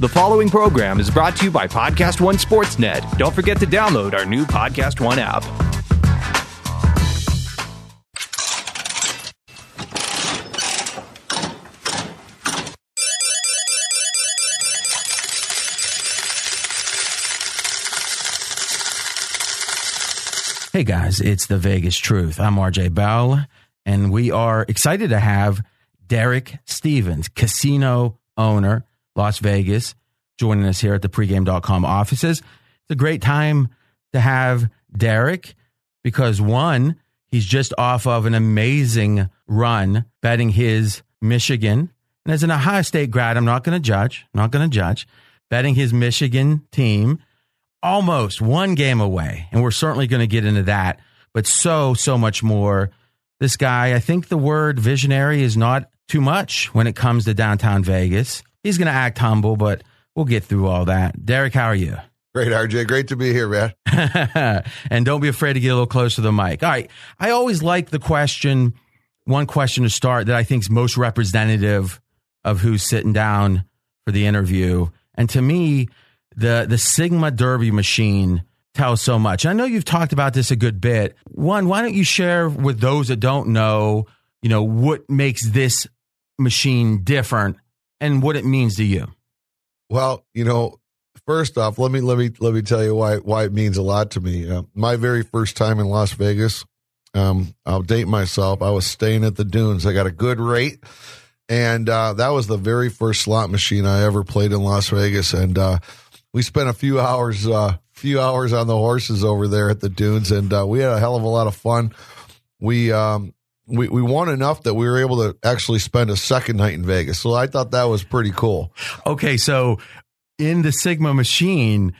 The following program is brought to you by Podcast One Sportsnet. Don't forget to download our new Podcast One app. Hey guys, it's the Vegas Truth. I'm RJ Bell, and we are excited to have Derek Stevens, casino owner, Las Vegas, joining us here at the pregame.com offices. It's a great time to have Derek because one, he's just off of an amazing run betting his Michigan. And as an Ohio State grad, I'm not going to judge, not going to judge, betting his Michigan team almost one game away. And we're certainly going to get into that, but so, so much more. This guy, I think the word visionary is not too much when it comes to downtown Vegas. He's going to act humble, but we'll get through all that. Derek, how are you? Great, RJ. Great to be here, man. and don't be afraid to get a little closer to the mic. All right. I always like the question, one question to start that I think is most representative of who's sitting down for the interview. And to me, the the Sigma Derby machine tells so much. I know you've talked about this a good bit. One, why don't you share with those that don't know, you know, what makes this machine different and what it means to you? Well, you know, first off, let me let me let me tell you why why it means a lot to me. Uh, my very first time in Las Vegas, um, I'll date myself. I was staying at the Dunes. I got a good rate, and uh, that was the very first slot machine I ever played in Las Vegas. And uh, we spent a few hours uh few hours on the horses over there at the dunes and uh, we had a hell of a lot of fun we um we, we won enough that we were able to actually spend a second night in Vegas. So I thought that was pretty cool. Okay, so in the Sigma machine,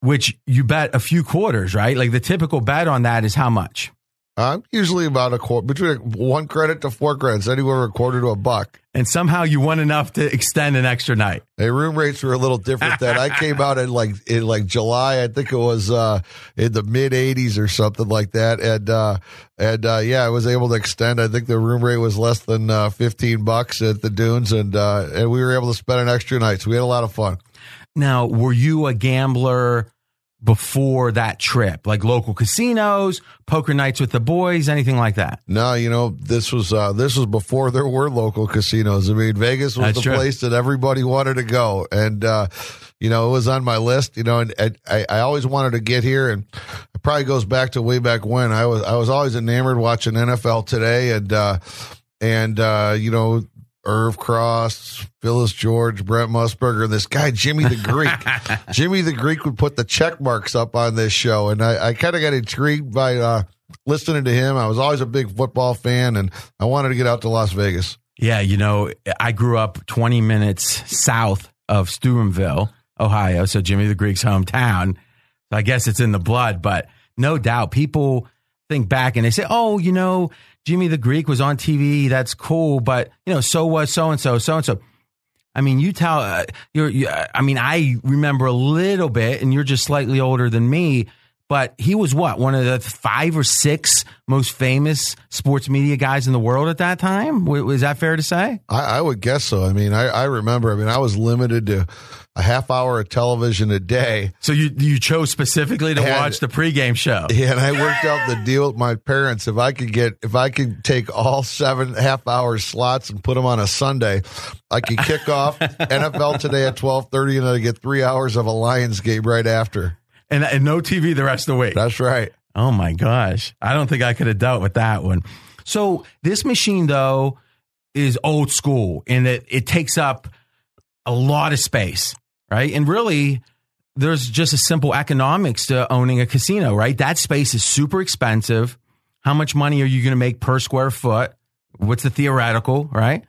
which you bet a few quarters, right? Like the typical bet on that is how much? I'm usually about a quarter between one credit to four credits, anywhere a quarter to a buck. And somehow you won enough to extend an extra night. Hey, room rates were a little different then. I came out in like in like July, I think it was uh in the mid 80s or something like that, and uh and uh yeah, I was able to extend. I think the room rate was less than uh, 15 bucks at the dunes, and uh and we were able to spend an extra night, so we had a lot of fun. Now, were you a gambler? Before that trip, like local casinos, poker nights with the boys, anything like that? No, you know, this was uh, this was before there were local casinos. I mean, Vegas was That's the true. place that everybody wanted to go, and uh, you know, it was on my list. You know, and, and I, I always wanted to get here, and it probably goes back to way back when I was I was always enamored watching NFL today, and uh, and uh, you know. Irv Cross, Phyllis George, Brent Musburger, and this guy Jimmy the Greek. Jimmy the Greek would put the check marks up on this show, and I, I kind of got intrigued by uh, listening to him. I was always a big football fan, and I wanted to get out to Las Vegas. Yeah, you know, I grew up 20 minutes south of Steubenville, Ohio, so Jimmy the Greek's hometown. So I guess it's in the blood, but no doubt people think back and they say, "Oh, you know, Jimmy the Greek was on TV. That's cool, but you know, so was so and so, so and so." I mean, you tell uh, you're. You, I mean, I remember a little bit, and you're just slightly older than me. But he was what one of the five or six most famous sports media guys in the world at that time. Was that fair to say? I, I would guess so. I mean, I, I remember. I mean, I was limited to a half hour of television a day. So you you chose specifically to And- watch the pregame show. Yeah, and I worked out the deal with my parents. If I could get, if I could take all seven half hour slots and put them on a Sunday, I could kick off NFL today at twelve thirty, and I get three hours of a Lions game right after. And, and no TV the rest of the week. That's right. Oh my gosh. I don't think I could have dealt with that one. So this machine though is old school in that it takes up a lot of space, right? And really there's just a simple economics to owning a casino, right? That space is super expensive. How much money are you going to make per square foot? What's the theoretical, right?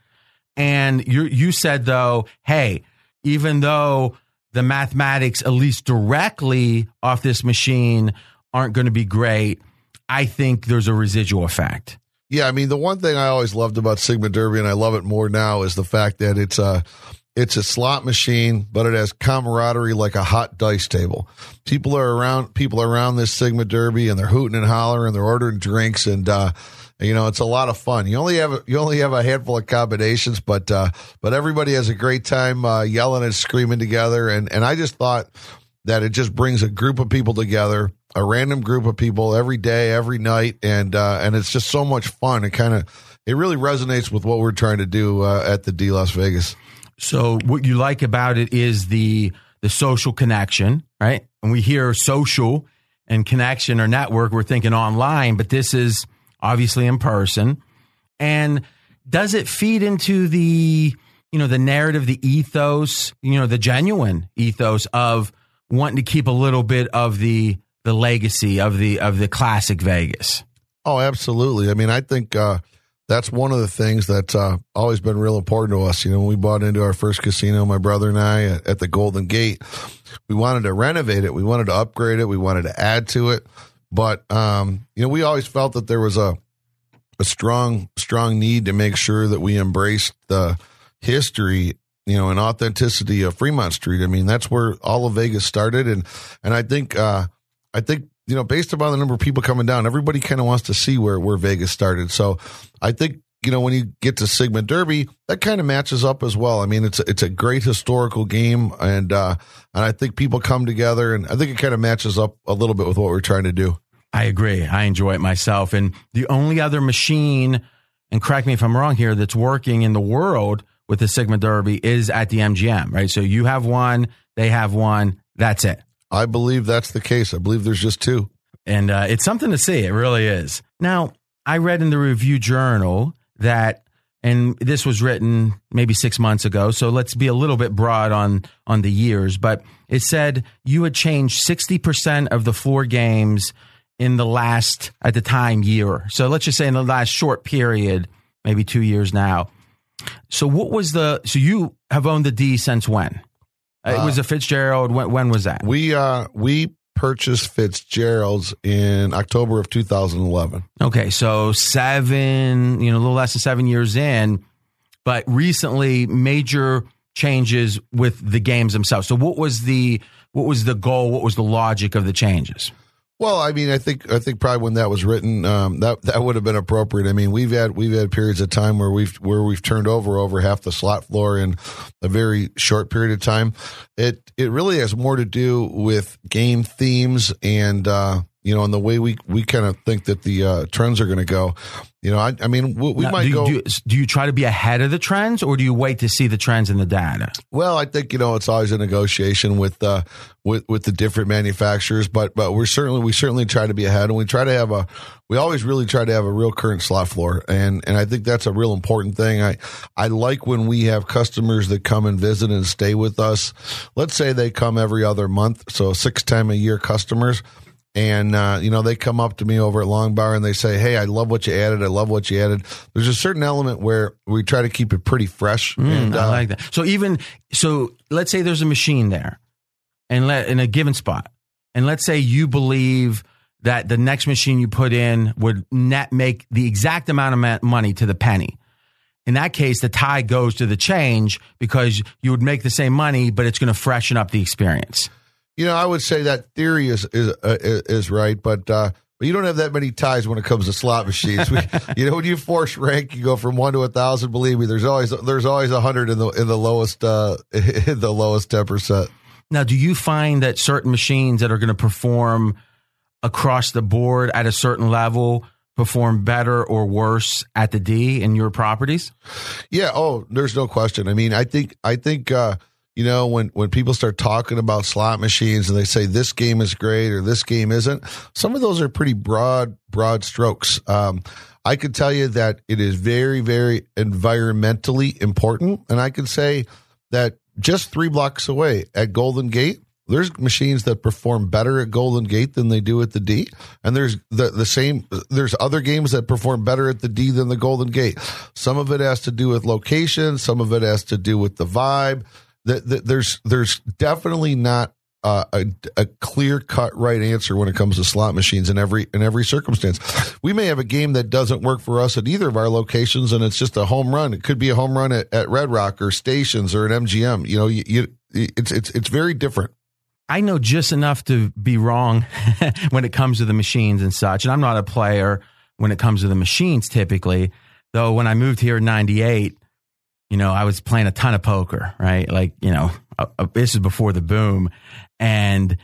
And you you said though, hey, even though the mathematics, at least directly off this machine, aren't going to be great, I think there's a residual effect. Yeah, I mean the one thing I always loved about Sigma Derby, and I love it more now, is the fact that it's a it's a slot machine, but it has camaraderie like a hot dice table. People are around people are around this Sigma Derby, and they're hooting and hollering, and they're ordering drinks, and uh, you know, it's a lot of fun. You only have you only have a handful of combinations, but uh, but everybody has a great time uh, yelling and screaming together. And and I just thought that it just brings a group of people together, a random group of people every day, every night, and uh, and it's just so much fun. It kind of it really resonates with what we're trying to do uh, at the D Las Vegas. So what you like about it is the the social connection, right? And we hear social and connection or network, we're thinking online, but this is obviously in person. And does it feed into the you know the narrative, the ethos, you know, the genuine ethos of wanting to keep a little bit of the the legacy of the of the classic Vegas? Oh, absolutely. I mean, I think uh, that's one of the things that's uh, always been real important to us. You know, when we bought into our first casino, my brother and I at, at the Golden Gate, we wanted to renovate it, we wanted to upgrade it, we wanted to add to it, but um, you know, we always felt that there was a a strong strong need to make sure that we embraced the history you know, and authenticity of Fremont Street. I mean, that's where all of Vegas started, and and I think uh, I think you know, based upon the number of people coming down, everybody kind of wants to see where where Vegas started. So I think you know when you get to Sigma Derby, that kind of matches up as well. I mean, it's a, it's a great historical game, and uh, and I think people come together, and I think it kind of matches up a little bit with what we're trying to do. I agree. I enjoy it myself, and the only other machine, and correct me if I'm wrong here, that's working in the world with the Sigma Derby is at the MGM, right? So you have one, they have one. That's it. I believe that's the case. I believe there's just two. And uh, it's something to see. It really is. Now, I read in the Review Journal that, and this was written maybe six months ago. So let's be a little bit broad on on the years. But it said you had changed sixty percent of the floor games in the last, at the time, year. So let's just say in the last short period, maybe two years now. So what was the? So you have owned the D since when? Uh, it was a Fitzgerald. When, when was that? We uh we purchased Fitzgerald's in October of 2011. Okay, so seven, you know, a little less than seven years in, but recently major changes with the games themselves. So what was the what was the goal? What was the logic of the changes? Well, I mean, I think I think probably when that was written, um, that that would have been appropriate. I mean, we've had we've had periods of time where we've where we've turned over over half the slot floor in a very short period of time. It it really has more to do with game themes and uh, you know, and the way we we kind of think that the uh, trends are going to go. You know, I, I mean, we, we Now, might do, you- go. do, you, do you try to be ahead of the trends, or do you wait to see the trends in the data? Well, I think you know it's always a negotiation with uh, with with the different manufacturers, but but we're certainly we certainly try to be ahead, and we try to have a we always really try to have a real current slot floor, and and I think that's a real important thing. I I like when we have customers that come and visit and stay with us. Let's say they come every other month, so six time a year customers. And uh, you know they come up to me over at Long Bar and they say, "Hey, I love what you added. I love what you added." There's a certain element where we try to keep it pretty fresh. and Mm, I uh, like that. So even so, let's say there's a machine there, and let in a given spot, and let's say you believe that the next machine you put in would net make the exact amount of money to the penny. In that case, the tie goes to the change because you would make the same money, but it's going to freshen up the experience. You know, I would say that theory is is uh, is right, but uh, but you don't have that many ties when it comes to slot machines. We, you know, when you force rank, you go from one to a thousand. Believe me, there's always there's always a hundred in the in the lowest uh, in the lowest ten percent. Now, do you find that certain machines that are going to perform across the board at a certain level perform better or worse at the D in your properties? Yeah. Oh, there's no question. I mean, I think I think uh, you know when when people start talking about slot machines and they say this game is great or this game isn't, some of those are pretty broad broad strokes. Um, I could tell you that it is very very environmentally important, and I can say that just three blocks away at Golden Gate. There's machines that perform better at Golden Gate than they do at the D, and there's the the same. There's other games that perform better at the D than the Golden Gate. Some of it has to do with location. Some of it has to do with the vibe. That there's there's definitely not uh, a, a clear cut right answer when it comes to slot machines in every in every circumstance. We may have a game that doesn't work for us at either of our locations, and it's just a home run. It could be a home run at, at Red Rock or Stations or at MGM. You know, you, you it's it's it's very different. I know just enough to be wrong when it comes to the machines and such. And I'm not a player when it comes to the machines typically. Though when I moved here in 98, you know, I was playing a ton of poker, right? Like, you know, uh, uh, this is before the boom. And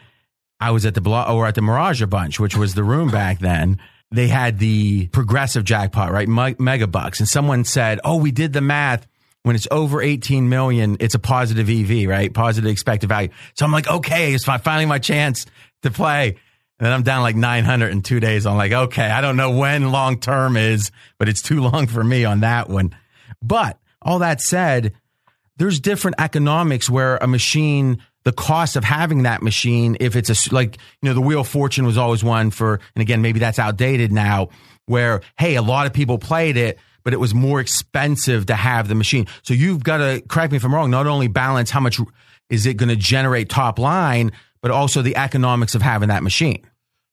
I was at the blo- or at the Mirage a bunch, which was the room back then. They had the progressive jackpot, right? Me- mega bucks. And someone said, Oh, we did the math. When it's over 18 million, it's a positive EV, right? Positive expected value. So I'm like, okay, it's finally my chance to play. And then I'm down like 900 in two days. I'm like, okay, I don't know when long term is, but it's too long for me on that one. But all that said, there's different economics where a machine the cost of having that machine if it's a like you know the wheel of fortune was always one for and again maybe that's outdated now where hey a lot of people played it but it was more expensive to have the machine. So you've got to correct me if i'm wrong not only balance how much is it going to generate top line but also the economics of having that machine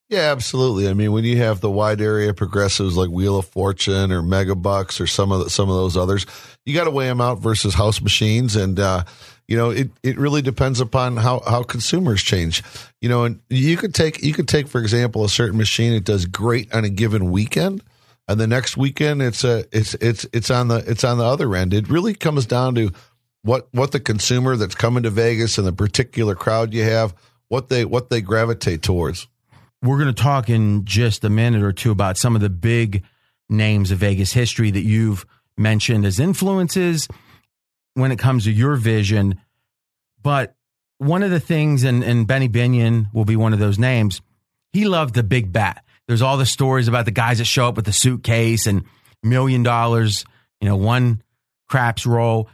yeah, absolutely. I mean, when you have the wide area progressives like Wheel of Fortune or Megabucks or some of the, some of those others, you got to weigh them out versus house machines, and uh, you know, it, it really depends upon how, how consumers change. You know, and you could take you could take for example a certain machine it does great on a given weekend, and the next weekend it's a it's it's it's on the it's on the other end. It really comes down to what what the consumer that's coming to Vegas and the particular crowd you have, what they what they gravitate towards. We're going to talk in just a minute or two about some of the big names of Vegas history that you've mentioned as influences when it comes to your vision. But one of the things, and, and Benny Binion will be one of those names, he loved the big bat. There's all the stories about the guys that show up with the suitcase and million dollars, you know, one craps roll.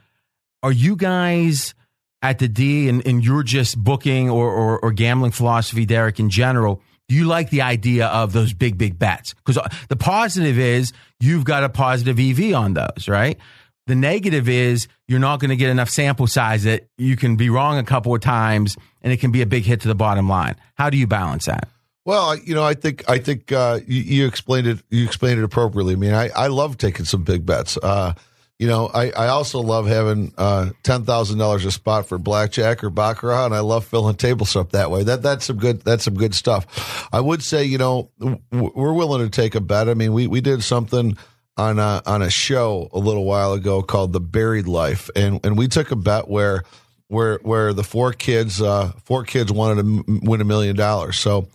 Are you guys at the D and, and you're just booking or, or, or gambling philosophy, Derek, in general? You like the idea of those big, big bets? Because the positive is you've got a positive EV on those, right? The negative is you're not going to get enough sample size that you can be wrong a couple of times and it can be a big hit to the bottom line. How do you balance that? Well, you know, I think I think uh, you, you, explained it. You explained it appropriately. I mean, I, I love taking some big bets. Uh, you know, I, I also love having uh, ten thousand dollars a spot for blackjack or baccarat, and I love filling tables up that way. That that's some good that's some good stuff. I would say, you know, we're willing to take a bet. I mean, we we did something on a, on a show a little while ago called The Buried Life, and and we took a bet where where where the four kids uh, four kids wanted to win a million dollars. So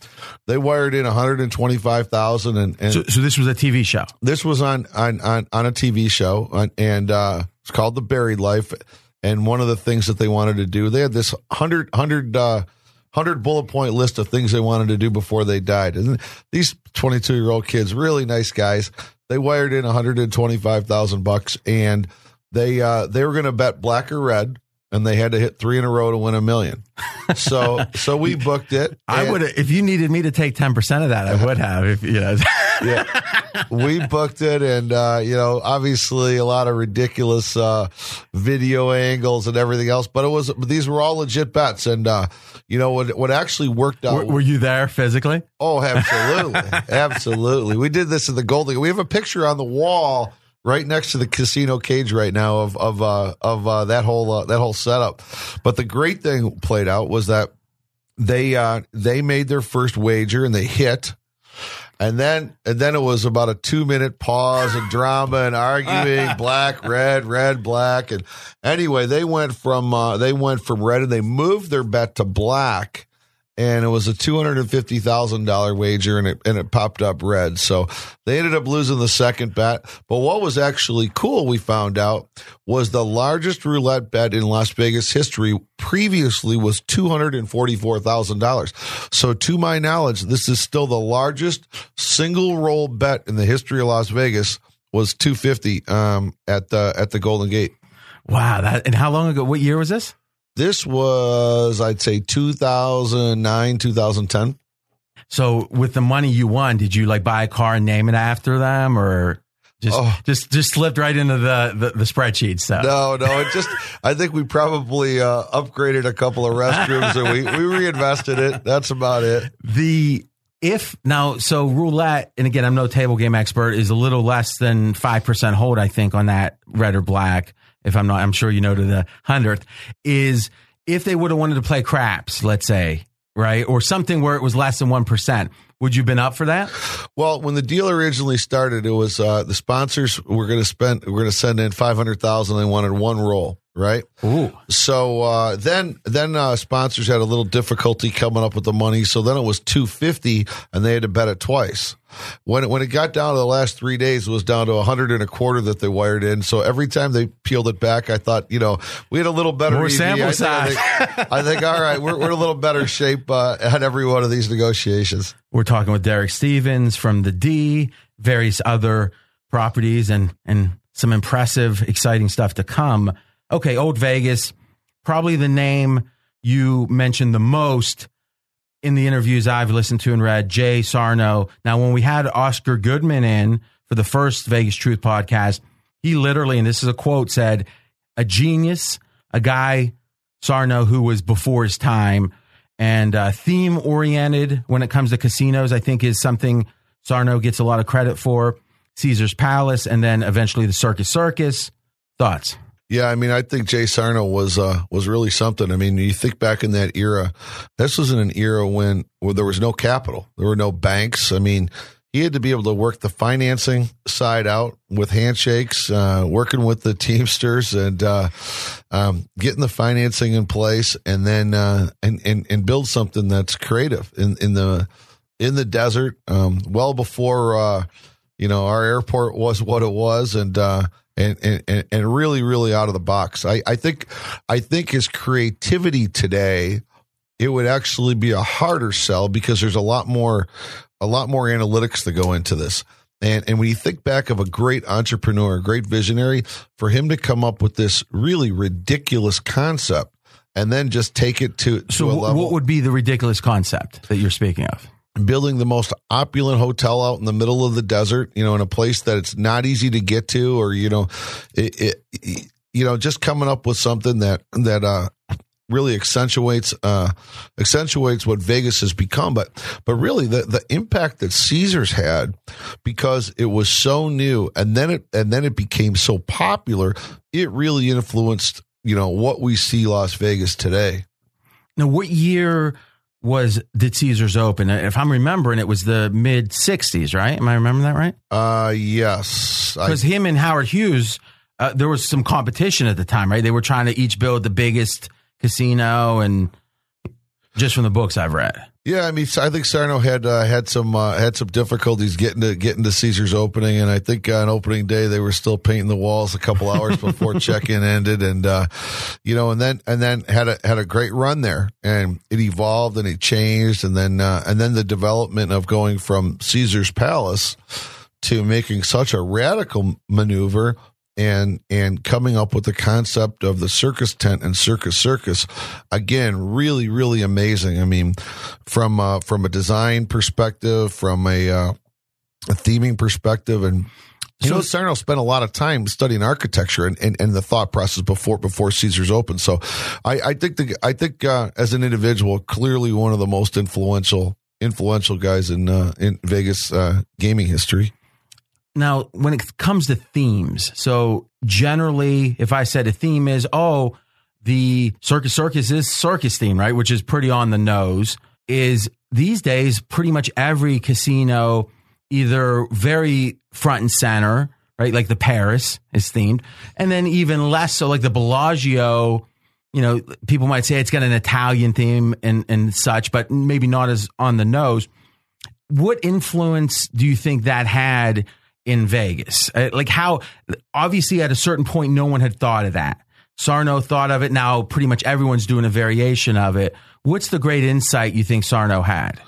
they wired in one hundred and twenty five thousand. And, so, so, this was a TV show. This was on on on, on a TV show, and uh, it's called The Buried Life. And one of the things that they wanted to do, they had this hundred hundred. Uh, 100 bullet point list of things they wanted to do before they died. And these 22 year old kids, really nice guys, they wired in 125,000 bucks and they uh, they were going to bet black or red and they had to hit three in a row to win a million. So so we booked it. I would if you needed me to take ten percent of that, I would have. If you know, yeah, we booked it, and uh, you know, obviously a lot of ridiculous uh, video angles and everything else, but it was these were all legit bets, and uh, you know what what actually worked out. Were, were you there physically? Oh, absolutely, absolutely. We did this in the Golden. We have a picture on the wall right next to the casino cage right now of of uh, of uh, that whole uh, that whole setup. But the great thing played out was that they uh, they made their first wager and they hit. And then, and then it was about a two minute pause and drama and arguing black, red, red, black. And anyway, they went from, uh, they went from red and they moved their bet to black and it was a two hundred and fifty thousand dollar wager, and it and it popped up red. So they ended up losing the second bet. But what was actually cool, we found out, was the largest roulette bet in Las Vegas history previously was two hundred and forty four thousand dollars. So to my knowledge, this is still the largest single roll bet in the history of Las Vegas. Was two fifty um, at the at the Golden Gate. Wow! That and how long ago? What year was this? This was, I'd say, 2009, 2010. So, with the money you won, did you like buy a car and name it after them, or just oh. just just slipped right into the the, the spreadsheet stuff? No, no. It just I think we probably uh, upgraded a couple of restrooms and we we reinvested it. That's about it. The if now so roulette and again i'm no table game expert is a little less than 5% hold i think on that red or black if I'm not, I'm sure you know to the hundredth, is if they would have wanted to play craps, let's say, right, or something where it was less than one percent, Would you have been up for that? Well, when the deal originally started, it was uh, the sponsors were going to spend, we're going to send in five hundred thousand. They wanted one roll, right? Ooh. So uh, then, then uh, sponsors had a little difficulty coming up with the money. So then it was two fifty, and they had to bet it twice. When it, when it got down to the last three days, it was down to a hundred and a quarter that they wired in. So every time they peeled it back, I thought, you know, we had a little better More EV. sample I think, size. I think, I think, all right, we're, we're in a little better shape uh, at every one of these negotiations. We're talking with Derek Stevens from the D, various other properties, and and some impressive, exciting stuff to come. Okay, Old Vegas, probably the name you mentioned the most in the interviews I've listened to and read. Jay Sarno. Now, when we had Oscar Goodman in for the first Vegas Truth podcast, he literally, and this is a quote, said, "A genius, a guy." Sarno, who was before his time, and uh, theme oriented when it comes to casinos, I think is something Sarno gets a lot of credit for. Caesar's Palace, and then eventually the Circus Circus. Thoughts? Yeah, I mean, I think Jay Sarno was uh, was really something. I mean, you think back in that era, this was in an era when where there was no capital, there were no banks. I mean, he had to be able to work the financing side out with handshakes, uh, working with the Teamsters, and uh, um, getting the financing in place, and then uh, and, and and build something that's creative in in the in the desert, um, well before uh, you know our airport was what it was, and uh, and, and and really really out of the box. I, I think I think his creativity today it would actually be a harder sell because there's a lot more a lot more analytics that go into this. And and when you think back of a great entrepreneur, a great visionary, for him to come up with this really ridiculous concept and then just take it to, to So, a level what would be the ridiculous concept that you're speaking of? Building the most opulent hotel out in the middle of the desert, you know, in a place that it's not easy to get to, or you know, it, it you know, just coming up with something that that uh, really accentuates uh, accentuates what Vegas has become. But but really, the the impact that Caesars had because it was so new, and then it and then it became so popular, it really influenced you know what we see Las Vegas today. Now, what year was did Caesars open? If I'm remembering, it was the mid '60s, right? Am I remembering that right? Uh yes, I Because him and Howard Hughes, uh, there was some competition at the time, right? They were trying to each build the biggest casino, and just from the books I've read. Yeah, I mean, I think Sarno had uh, had some uh, had some difficulties getting to getting to Caesar's opening, and I think uh, on opening day they were still painting the walls a couple hours before check-in ended, and uh, you know, and then and then had a had a great run there, and it evolved and it changed, and then uh, and then the development of going from Caesar's Palace to making such a radical maneuver and and coming up with the concept of the circus tent and circus circus again really really amazing i mean from uh, from a design perspective from a uh, a theming perspective and you know, Sarno spent a lot of time studying architecture and, and, and the thought process before before Caesar's open. So, I, I think the I think uh, as an individual, clearly one of the most influential influential guys in uh, in Vegas uh, gaming history. Now, when it comes to themes, so generally, if I said a theme is, oh, the circus circus is circus theme, right? Which is pretty on the nose. Is these days pretty much every casino either very front and center, right? Like the Paris is themed, and then even less so, like the Bellagio. You know, people might say it's got an Italian theme and and such, but maybe not as on the nose. What influence do you think that had? In Vegas? Uh, like how obviously at a certain point no one had thought of that. Sarno thought of it. Now pretty much everyone's doing a variation of it. What's the great insight you think Sarno had?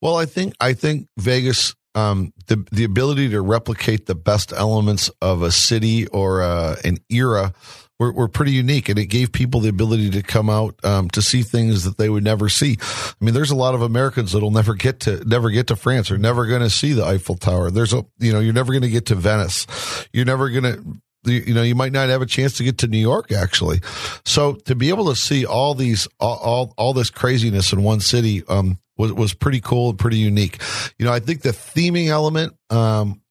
Well, I think I think Vegas um, the the ability to replicate the best elements of a city or uh, an era were, were pretty unique, and it gave people the ability to come out um, to see things that they would never see. I mean, there's a lot of Americans that'll never get to never get to France or never going to see the Eiffel Tower. There's a you know you're never going to get to Venice. You're never going to you know you might not have a chance to get to New York actually. So to be able to see all these all all, all this craziness in one city um, was was pretty cool and pretty unique. You know, I think the theming element um,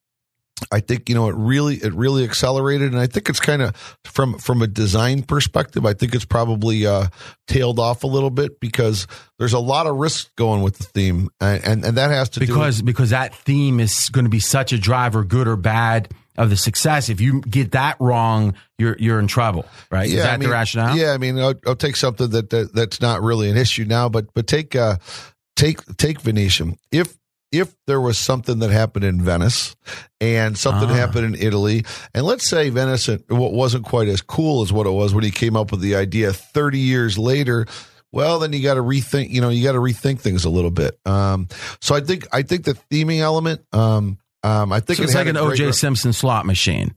I think you know it really it really accelerated, and I think it's kind of from from a design perspective. I think it's probably uh, tailed off a little bit because there's a lot of risk going with the theme, and and, and that has to because do with, because that theme is going to be such a driver, good or bad, of the success. If you get that wrong, you're you're in trouble, right? Yeah, is that I mean, the rationale? Yeah, I mean, I'll, I'll take something that, that that's not really an issue now, but but take uh, take take Venetian. If if there was something that happened in Venice and something Ah. happened in Italy, and let's say Venice it wasn't quite as cool as what it was when he came up with the idea 30 years later. Well, then you got to rethink. You know, you got to rethink things a little bit. Um, so I think I think the theming element. Um, um, I think So it's had like an OJ Simpson slot machine.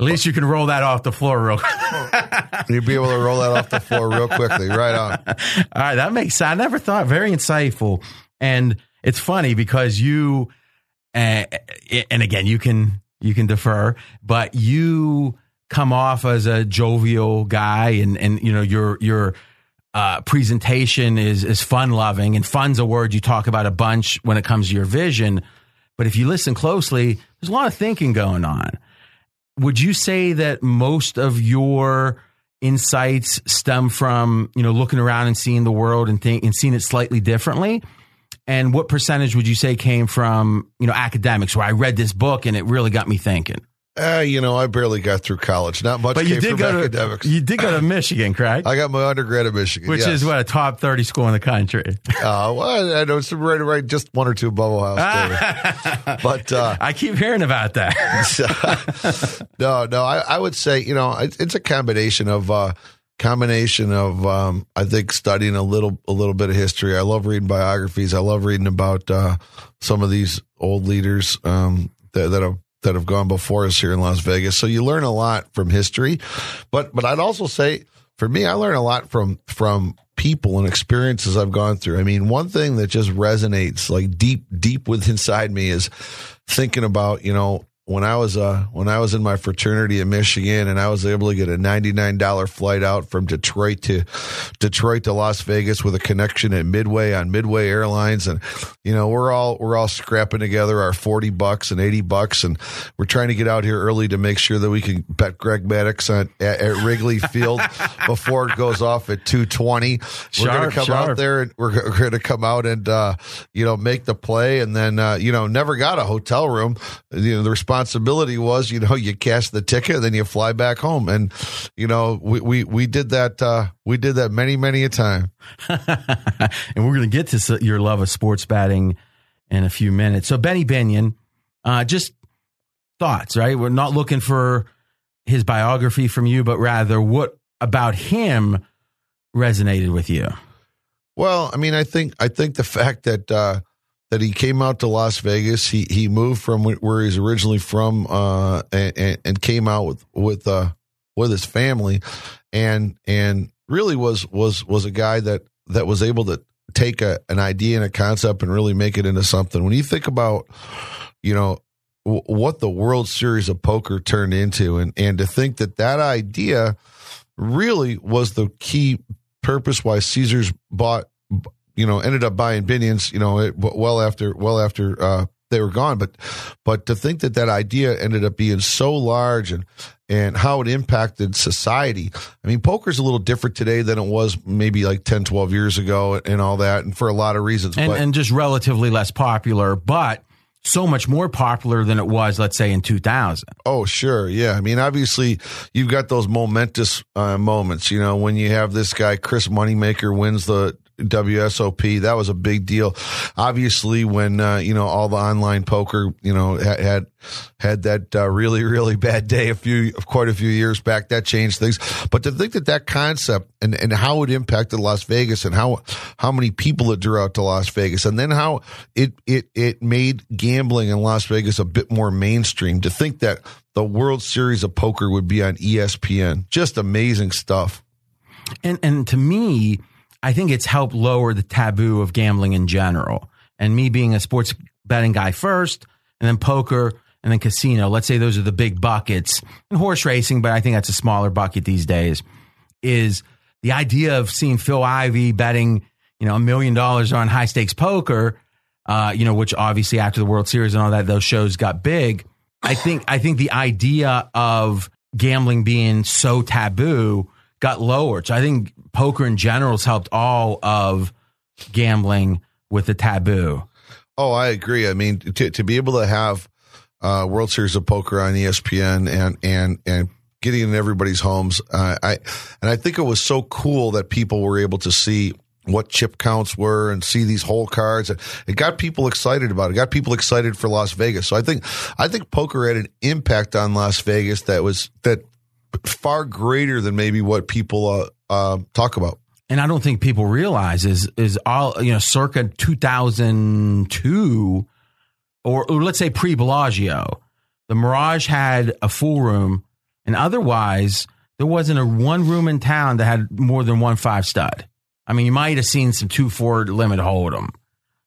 At least you can roll that off the floor real quick. You'd be able to roll that off the floor real quickly. Right on. All right, that makes sense. I never thought very insightful, and it's funny because you, uh, and again, you can you can defer, but you come off as a jovial guy, and and you know your your uh, presentation is is fun loving, and fun's a word you talk about a bunch when it comes to your vision. But if you listen closely, there's a lot of thinking going on. Would you say that most of your insights stem from you know looking around and seeing the world and think and seeing it slightly differently? And what percentage would you say came from you know academics where I read this book and it really got me thinking? Uh, you know, I barely got through college. Not much But came you did from go academics. to you did go to Michigan, correct? I got my undergrad at Michigan, Which yes. is what a top thirty school in the country. Uh, well, I know it's right, right, just one or two above Ohio State. but uh, I keep hearing about that. no, no, I, I would say you know it's, it's a combination of uh, combination of um, I think studying a little a little bit of history. I love reading biographies. I love reading about uh, some of these old leaders um, that, that have that have gone before us here in Las Vegas. So you learn a lot from history, but but I'd also say for me, I learn a lot from from people and experiences I've gone through. I mean, one thing that just resonates like deep deep within inside me is thinking about you know when I was uh when I was in my fraternity in Michigan and I was able to get a ninety nine dollar flight out from Detroit to Detroit to Las Vegas with a connection at Midway on Midway Airlines and you know we're all we're all scrapping together our forty bucks and eighty bucks and we're trying to get out here early to make sure that we can bet Greg Maddux on at, at Wrigley Field before it goes off at two twenty. We're gonna come sharp. out there and we're, going to come out and uh, you know make the play and then uh, you know never got a hotel room. You know the responsibility was you know you cash the ticket then you fly back home and you know we we, we did that uh, we did that many many a time. and we're going to get to your love of sports batting in a few minutes. So Benny Binion, uh, just thoughts, right? We're not looking for his biography from you, but rather what about him resonated with you. Well, I mean, I think I think the fact that uh, that he came out to Las Vegas, he he moved from wh- where he's originally from, uh, and, and, and came out with with uh, with his family, and and really was was was a guy that that was able to take a, an idea and a concept and really make it into something. When you think about, you know, w- what the World Series of Poker turned into, and and to think that that idea really was the key purpose why Caesars bought, you know, ended up buying Binions, you know, well after, well after, uh, they were gone, but, but to think that that idea ended up being so large and, and how it impacted society. I mean, poker's a little different today than it was maybe like 10, 12 years ago and all that. And for a lot of reasons, And, but and just relatively less popular, but so much more popular than it was, let's say, in 2000. Oh, sure. Yeah. I mean, obviously, you've got those momentous uh, moments, you know, when you have this guy, Chris Moneymaker, wins the WSOP. That was a big deal. Obviously, when, uh, you know, all the online poker, you know, had, had, that uh, really, really bad day a few, quite a few years back, that changed things. But to think that that concept and, and how it impacted Las Vegas and how, how many people it drew out to Las Vegas and then how it, it, it made gambling in Las Vegas a bit more mainstream to think that the World Series of Poker would be on ESPN. Just amazing stuff. And and to me, I think it's helped lower the taboo of gambling in general. And me being a sports betting guy first, and then poker, and then casino. Let's say those are the big buckets. And horse racing, but I think that's a smaller bucket these days. Is the idea of seeing Phil Ivey betting, you know, a million dollars on high stakes poker, uh, you know, which obviously after the World Series and all that, those shows got big. I think I think the idea of gambling being so taboo got lowered. So I think poker in general has helped all of gambling with the taboo. Oh, I agree. I mean, to to be able to have uh, World Series of Poker on ESPN and and and getting in everybody's homes, uh, I and I think it was so cool that people were able to see what chip counts were and see these whole cards. It got people excited about it. it. Got people excited for Las Vegas. So I think I think poker had an impact on Las Vegas that was that far greater than maybe what people uh, uh, talk about. And I don't think people realize is is all you know, circa two thousand two, or, or let's say pre Bellagio, the Mirage had a full room, and otherwise there wasn't a one room in town that had more than one five stud. I mean, you might have seen some two four limit hold'em.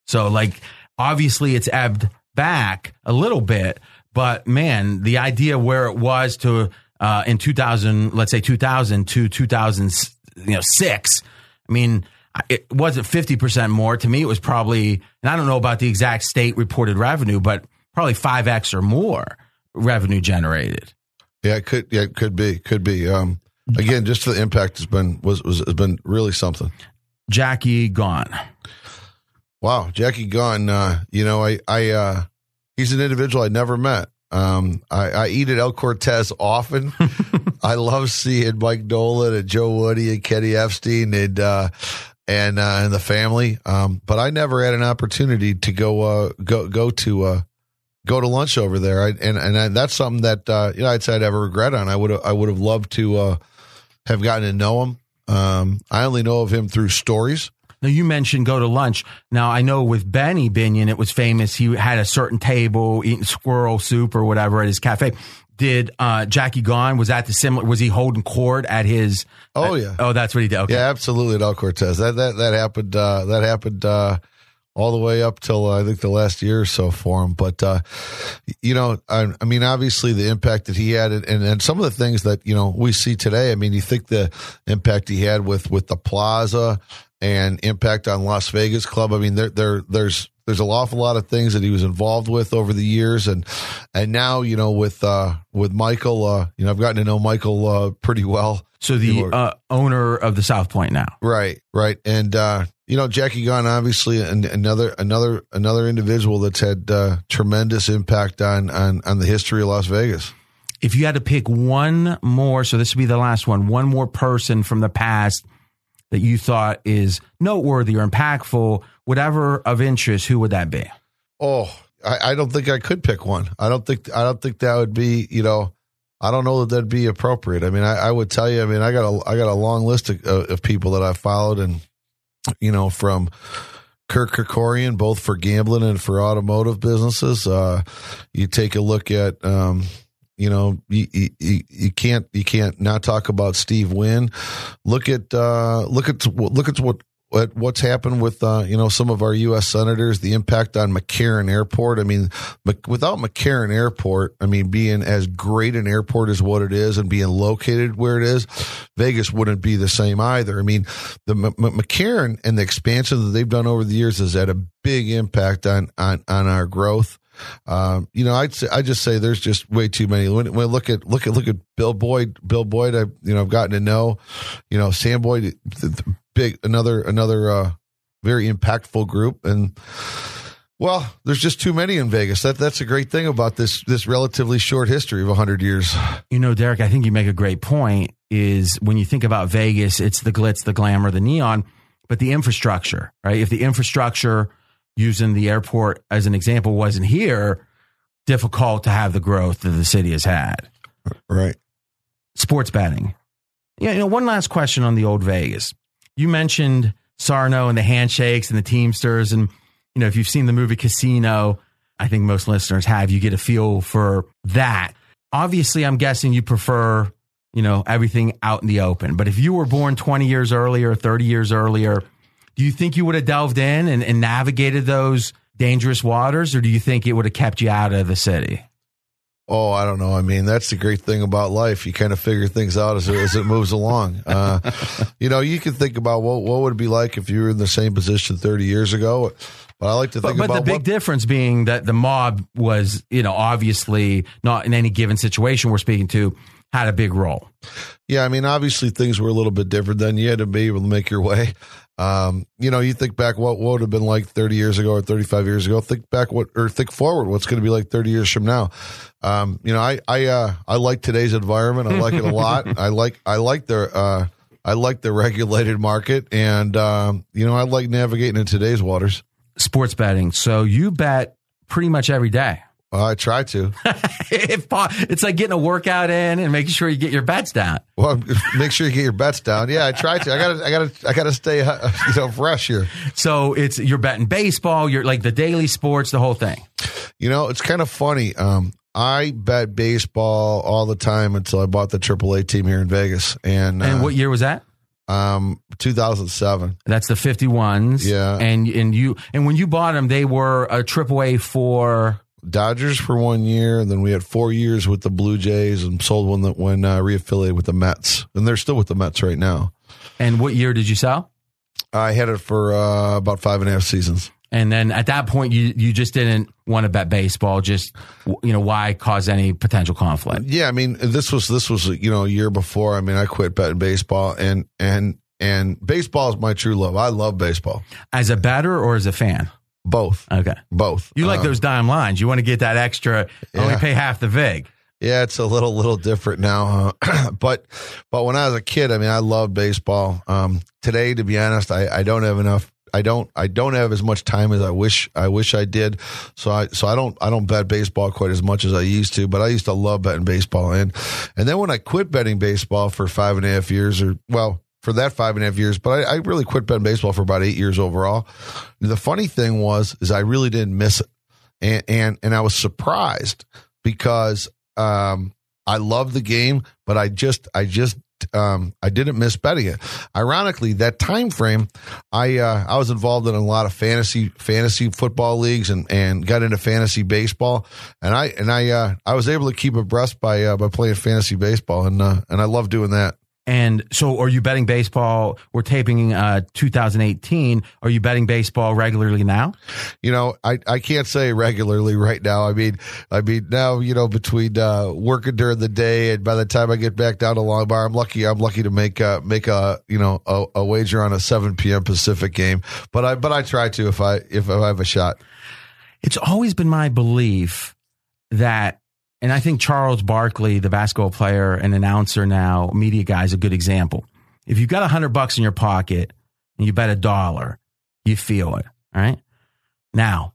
So like obviously it's ebbed back a little bit, but man, the idea where it was to uh, in 2000, let's say 2000 to 2006, you know, I mean, it wasn't 50% more. To me, it was probably, and I don't know about the exact state reported revenue, but probably 5x or more revenue generated. Yeah, it could, yeah, it could be, could be. Um, again, just the impact has been, was, was, has been really something. Jackie Gaughan. Wow, Jackie Gaughan. Uh, you know, I, I, uh, he's an individual I never met. Um, I, I eat at El Cortez often. I love seeing Mike Dolan and Joe Woody and Kenny Epstein and, uh, and, uh, and the family. Um, but I never had an opportunity to go, uh, go, go to, uh, go to lunch over there. I, and, and I, that's something that, uh, you know, I'd say I'd have a regret on. I would have, I would have loved to, uh, have gotten to know him. Um, I only know of him through stories. Now you mentioned go to lunch. Now I know with Benny Binion, it was famous. He had a certain table eating squirrel soup or whatever at his cafe. Did uh, Jackie Gaughan was that the similar? Was he holding court at his? Oh at, yeah. Oh, that's what he did. Okay. Yeah, absolutely. At El Cortez, that that that happened. Uh, that happened. Uh, all the way up till uh, I think the last year or so for him. But uh, you know, I, I, mean, obviously the impact that he had, and and some of the things that you know we see today. I mean, you think the impact he had with with the Plaza and impact on Las Vegas Club. I mean, there there there's there's an awful lot of things that he was involved with over the years, and and now you know with uh, with Michael, uh, you know, I've gotten to know Michael uh, pretty well. So the uh, owner of the South Point now, right, right, and uh, you know Jackie Gaughan, obviously, and another another another individual that's had uh, tremendous impact on on on the history of Las Vegas. If you had to pick one more, so this would be the last one, one more person from the past that you thought is noteworthy or impactful, whatever of interest, who would that be? Oh, I, I don't think I could pick one. I don't think I don't think that would be you know I don't know that that'd be appropriate. I mean, I, I would tell you. I mean, I got a I got a long list of, of people that I followed, and you know, from Kirk Kerkorian, both for gambling and for automotive businesses. Uh, you take a look at, um, you know, you, you, you, can't you can't not talk about Steve Wynn. Look at uh, look at look at what what what's happened with uh, you know some of our U.S. senators, the impact on McCarran Airport. I mean, without McCarran Airport, I mean, being as great an airport as what it is and being located where it is, Vegas wouldn't be the same either. I mean, the M- McCarran and the expansion that they've done over the years has had a big impact on on on our growth. Um, you know, I'd say, I just say there's just way too many. When, when I look at look at look at Bill Boyd, Bill Boyd, I you know I've gotten to know, you know Sam Boyd, big another another uh, very impactful group, and well, there's just too many in Vegas. That that's a great thing about this this relatively short history of hundred years. You know, Derek, I think you make a great point. Is when you think about Vegas, it's the glitz, the glamour, the neon, but the infrastructure, right? If the infrastructure using the airport as an example wasn't here, difficult to have the growth that the city has had. Right. Sports betting. Yeah, you know, one last question on the old Vegas. You mentioned Sarno and the handshakes and the Teamsters. And, you know, if you've seen the movie Casino, I think most listeners have, you get a feel for that. Obviously, I'm guessing you prefer, you know, everything out in the open. But if you were born 20 years earlier, 30 years earlier, do you think you would have delved in and, and navigated those dangerous waters, or do you think it would have kept you out of the city? Oh, I don't know. I mean, that's the great thing about life. You kind of figure things out as, it- as it moves along. Uh, you know, you can think about what what would it be like if you were in the same position 30 years ago. But I like to But, think but the about big what, difference being that the mob was, you know, obviously not in any given situation we're speaking to had a big role. Yeah, I mean, obviously things were a little bit different then. You had to be able to make your way. Um, you know, you think back what, what would have been like 30 years ago or 35 years ago. Think back what, or think forward what's going to be like 30 years from now. Um, you know, I, I, uh, I like today's environment. I like it a lot. I like, I like the, uh, I like the regulated market and, um, you know, I like navigating in today's waters. Sports betting. So you bet pretty much every day. Well, I try to. if it's like getting a workout in and making sure you get your bets down. Well, make sure you get your bets down. Yeah, I try to. I gotta, I gotta, I gotta stay, uh, you know, fresh here. So it's you're betting baseball, you're like the daily sports, the whole thing. You know, it's kind of funny. Um, I bet baseball all the time until I bought the AAA team here in Vegas, and, And uh, what year was that? um, 2007. That's the 51s. Yeah. And and you and when you bought them, they were a triple A for Dodgers for one year, and then we had four years with the Blue Jays, and sold one that when uh, reaffiliated with the Mets, and they're still with the Mets right now. and what year did you sell? I had it for uh, about five and a half seasons. And then at that point, you you just didn't want to bet baseball. Just you know why cause any potential conflict? Yeah, I mean, this was this was you know a year before. I mean, I quit betting baseball, and and and baseball is my true love. I love baseball, As a batter or as a fan? Both, Okay, both. you like Um, those dime lines. You want to get that extra. Only Yeah. pay half the vig. Yeah, it's a little little different now, huh? but but when I was a kid, I mean, I loved baseball. Um, today, to be honest, I, I don't have enough. I don't I don't have as much time as I wish I wish I did. So I so I don't I don't bet baseball quite as much as I used to. But I used to love betting baseball, and and then when I quit betting baseball for five and a half years, or well. For that five and a half years, but I, I really quit betting baseball for about eight years overall. The funny thing was, is I really didn't miss it, and and, and I was surprised because um, I love the game, but I just I just um, I didn't miss betting it. Ironically, that time frame, I uh, I was involved in a lot of fantasy fantasy football leagues and, and got into fantasy baseball, and I and I uh, I was able to keep abreast by uh, by playing fantasy baseball, and uh, and I love doing that. And so, are you betting baseball? We're taping uh, 2018. Are you betting baseball regularly now? you know, I, I can't say regularly right now. I mean, I mean now, you know, between uh, working during the day and by the time I get back down to Long Bar, I'm lucky. I'm lucky to make uh, make a you know a, a wager on a 7 p.m. Pacific game. But I but I try to if I if I have a shot. It's always been my belief that, and I think Charles Barkley, the basketball player and announcer now, media guy, is a good example. If you've got a hundred bucks in your pocket and you bet a dollar, you feel it. Right. Now,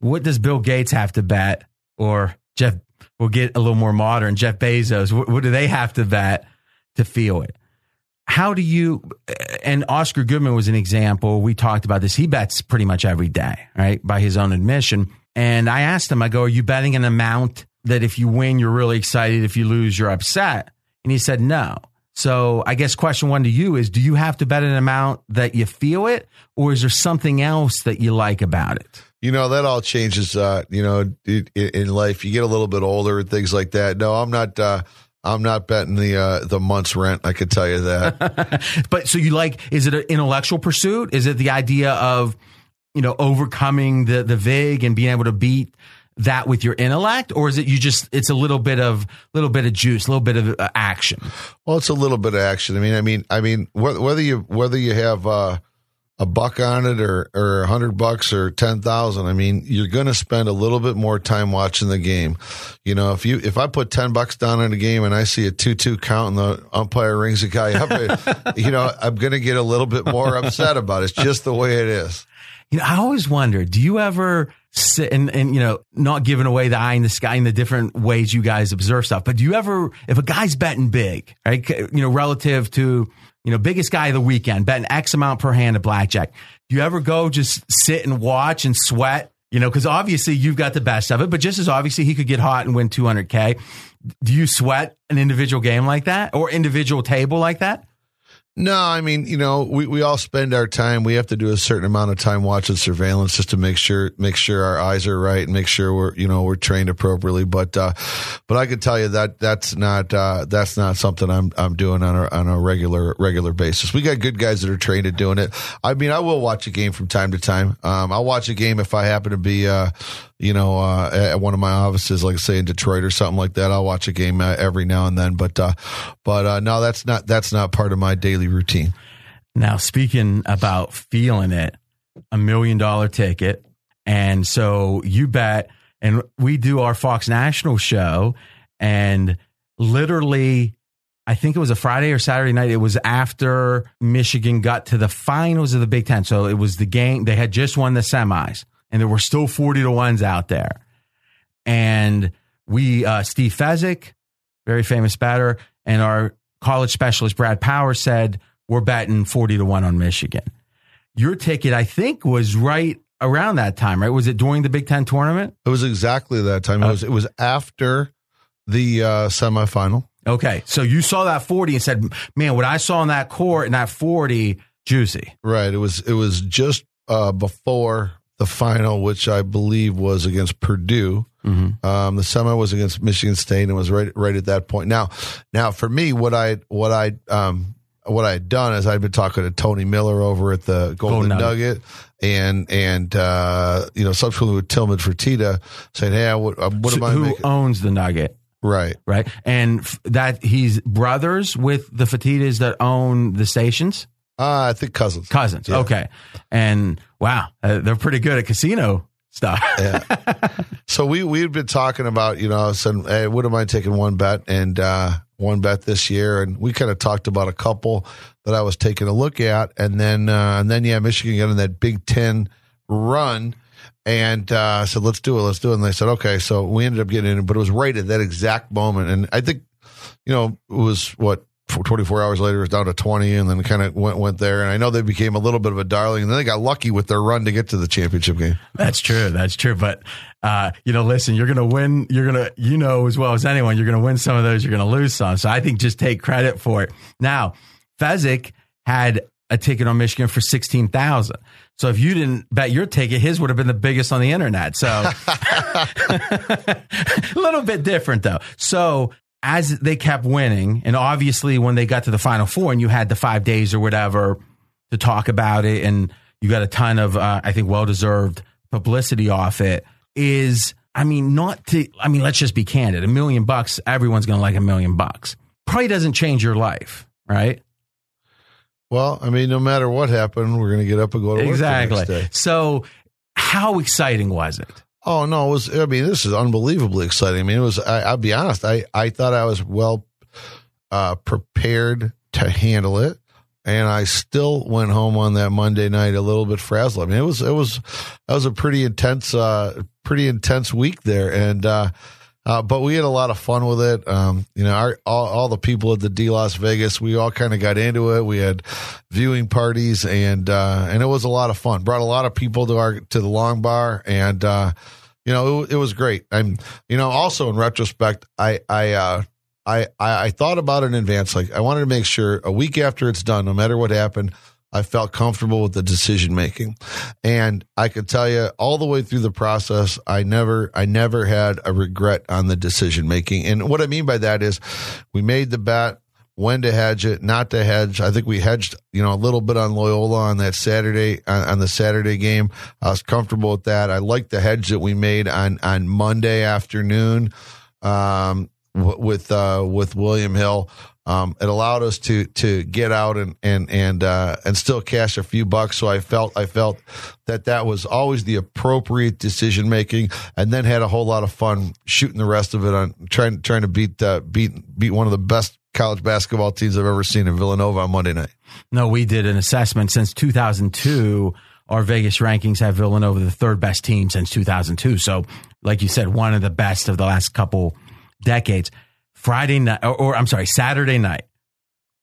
what does Bill Gates have to bet, or Jeff? We'll get a little more modern. Jeff Bezos. What, what do they have to bet to feel it? How do you? And Oscar Goodman was an example. We talked about this. He bets pretty much every day, right? By his own admission. And I asked him, I go, Are you betting an amount that if you win, you're really excited? If you lose, you're upset? And he said, No. So I guess question one to you is Do you have to bet an amount that you feel it, or is there something else that you like about it? You know that all changes. Uh, you know, in, life, you get a little bit older and things like that. No, I'm not. Uh, I'm not betting the uh, the month's rent. I could tell you that. but so you like, is it an intellectual pursuit? Is it the idea of, you know, overcoming the, the VIG and being able to beat that with your intellect? Or is it you just, it's a little bit of, little bit of juice, a little bit of uh, action? Well, it's a little bit of action. I mean, I mean, I mean, whether you whether you have uh, a buck on it or or a hundred bucks or ten thousand, I mean, you're going to spend a little bit more time watching the game. You know, if you if I put ten bucks down in a game and I see a two two count and the umpire rings a guy up, you know, I'm going to get a little bit more upset about it. It's just the way it is. You know, I always wonder, do you ever sit and, and, you know, not giving away the eye in the sky in the different ways you guys observe stuff, but do you ever, if a guy's betting big, right, you know, relative to, you know, biggest guy of the weekend, betting X amount per hand at blackjack, do you ever go just sit and watch and sweat? You know, because obviously you've got the best of it, but just as obviously he could get hot and win 200K. Do you sweat an individual game like that or individual table like that? No, I mean, you know, we, we all spend our time. We have to do a certain amount of time watching surveillance just to make sure make sure our eyes are right and make sure we're you know we're trained appropriately. But uh, but I can tell you that that's not uh, that's not something I'm I'm doing on a on a regular regular basis. We got good guys that are trained at doing it. I mean, I will watch a game from time to time. Um, I'll watch a game if I happen to be. Uh, you know, uh, at one of my offices, like say in Detroit or something like that. I'll watch a game uh, every now and then, but uh, but uh, no, that's not that's not part of my daily routine. Now, speaking about feeling it, a million dollar ticket, and so you bet, and we do our Fox National show, and literally. I think it was a Friday or Saturday night. It was after Michigan got to the finals of the Big Ten. So it was the game. They had just won the semis and there were still 40 to ones out there. And we, uh, Steve Fezzik, very famous batter, and our college specialist, Brad Power, said, We're betting 40 to 1 on Michigan. Your ticket, I think, was right around that time, right? Was it during the Big Ten tournament? It was exactly that time. It was, it was after the uh, semifinal. Okay. So you saw that 40 and said, Man, what I saw in that court and that 40, juicy. Right. It was, it was just uh, before the final, which I believe was against Purdue. Mm-hmm. Um, the semi was against Michigan State and was right right at that point. Now, now for me, what I what I um, what I had done is I'd been talking to Tony Miller over at the Golden, Golden Nugget. Nugget, and and uh, you know subsequently with Tillman Fertitta saying, "Hey, what, uh, what so am I? Who making? owns the Nugget?" Right, right, and that he's brothers with the Fertittas that own the stations. Uh, I think cousins. Cousins. Yeah. Okay. And wow, uh, they're pretty good at casino stuff. yeah. So we we've been talking about you know said hey wouldn't mind taking one bet and uh, one bet this year and we kind of talked about a couple that I was taking a look at and then uh, and then yeah Michigan got in that Big Ten run and uh, I said let's do it let's do it and they said okay so we ended up getting in but it was right at that exact moment and I think you know it was what 24 hours later, it was down to 20 and then kind of went, went there. And I know they became a little bit of a darling and then they got lucky with their run to get to the championship game. That's true. That's true. But, uh, you know, listen, you're going to win. You're going to, you know, as well as anyone, you're going to win some of those. You're going to lose some. So I think just take credit for it. Now, Fezzik had a ticket on Michigan for 16,000. So if you didn't bet your ticket, his would have been the biggest on the internet. So a little bit different though. So as they kept winning, and obviously when they got to the final four and you had the five days or whatever to talk about it, and you got a ton of, uh, I think, well deserved publicity off it, is, I mean, not to, I mean, let's just be candid. A million bucks, everyone's going to like a million bucks. Probably doesn't change your life, right? Well, I mean, no matter what happened, we're going to get up and go to work Exactly. So, how exciting was it? Oh no, it was. I mean, this is unbelievably exciting. I mean, it was. I, will be honest. I I thought I was well uh, prepared to handle it, and I still went home on that Monday night a little bit frazzled. I mean, it was it was that was a pretty intense, uh, pretty intense week there, and uh, uh, but we had a lot of fun with it. Um, you know, our, all, all the people at the D Las Vegas, we all kind of got into it. We had viewing parties and, uh, and it was a lot of fun. Brought a lot of people to our, to the long bar and, uh, you know, it, it was great. I'm, you know, also in retrospect, I, I, uh, I, I, I thought about it in advance. Like I wanted to make sure a week after it's done, no matter what happened, I felt comfortable with the decision making. And I could tell you all the way through the process, I never, I never had a regret on the decision making. And what I mean by that is we made the bet when to hedge it, not to hedge. I think we hedged, you know, a little bit on Loyola on that Saturday, on, on the Saturday game. I was comfortable with that. I liked the hedge that we made on, on Monday afternoon. Um, with uh, with William Hill. Um, it allowed us to to get out and and and uh, and still cash a few bucks. So I felt I felt that that was always the appropriate decision making, and then had a whole lot of fun shooting the rest of it on trying trying to beat uh, beat beat one of the best college basketball teams I've ever seen in Villanova on Monday night. No, we did an assessment since 2002. Our Vegas rankings have Villanova the third best team since 2002. So, like you said, one of the best of the last couple decades. Friday night, or, or, I'm sorry, Saturday night.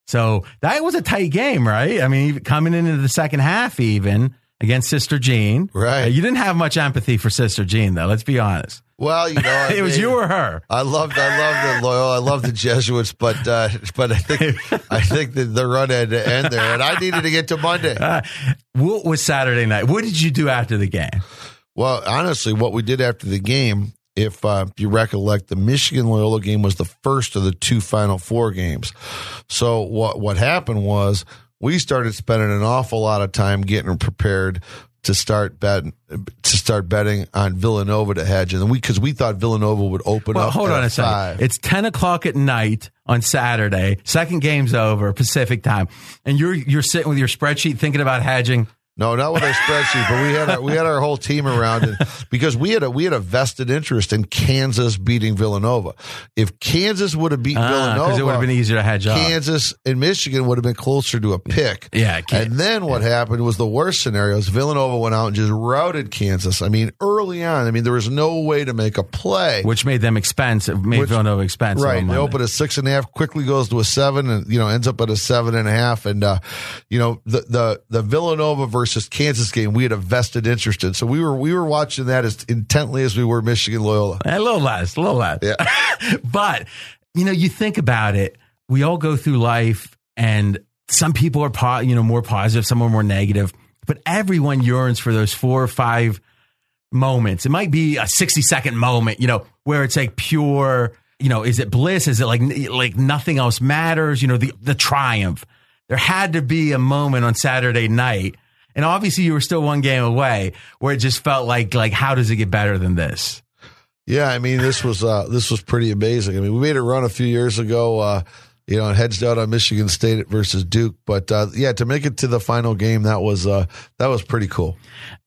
So that was a tight game, right? I mean, coming into the second half, even against Sister Jean, right? You didn't have much empathy for Sister Jean, though. Let's be honest. Well, you know, I it was you or her. I love, I love the loyal, I love the Jesuits, but uh, but I think I think that the run had to end there, and I needed to get to Monday. Uh, what was Saturday night? What did you do after the game? Well, honestly, what we did after the game, if uh, you recollect, the Michigan Loyola game was the first of the two Final Four games. So what what happened was we started spending an awful lot of time getting prepared to start betting to start betting on Villanova to hedge, and we because we thought Villanova would open Well, up. hold on a second. It's ten o'clock at night on Saturday. Second game's over, Pacific time, and you're you're sitting with your spreadsheet thinking about hedging. No, not with our spreadsheet, but we had our, we had our whole team around it because we had a we had a vested interest in Kansas beating Villanova. If Kansas would have beaten because Villanova, Ah, it would have been easier to hedge up. Kansas and Michigan would have been closer to a pick. Yeah, And then what happened was the worst scenarios. Villanova went out and just routed Kansas. I mean, early on, I mean, there was no way to make a play. which made them expensive, made Which- Villanova expensive. Right. They Monday. open a six and a half, quickly goes to a seven, and you know ends up at a seven and a half. And uh, you know the the the Villanova versus Kansas game, we had a vested interest in. So we were we were watching that as intently as we were Michigan Loyola. A little less, a little less. Yeah. but you know, you think about it. We all go through life, and some people are, po- you know, more positive, some are more negative. But everyone yearns for those four or five moments. It might be a sixty second moment, you know, where it's like pure. You know, is it bliss? Is it like like nothing else matters? You know, the the triumph. There had to be a moment on Saturday night, and obviously you were still one game away, where it just felt like like how does it get better than this? Yeah, I mean this was uh, this was pretty amazing. I mean we made a run a few years ago. Uh, you know, and hedged out on Michigan State versus Duke, but uh, yeah, to make it to the final game, that was uh, that was pretty cool.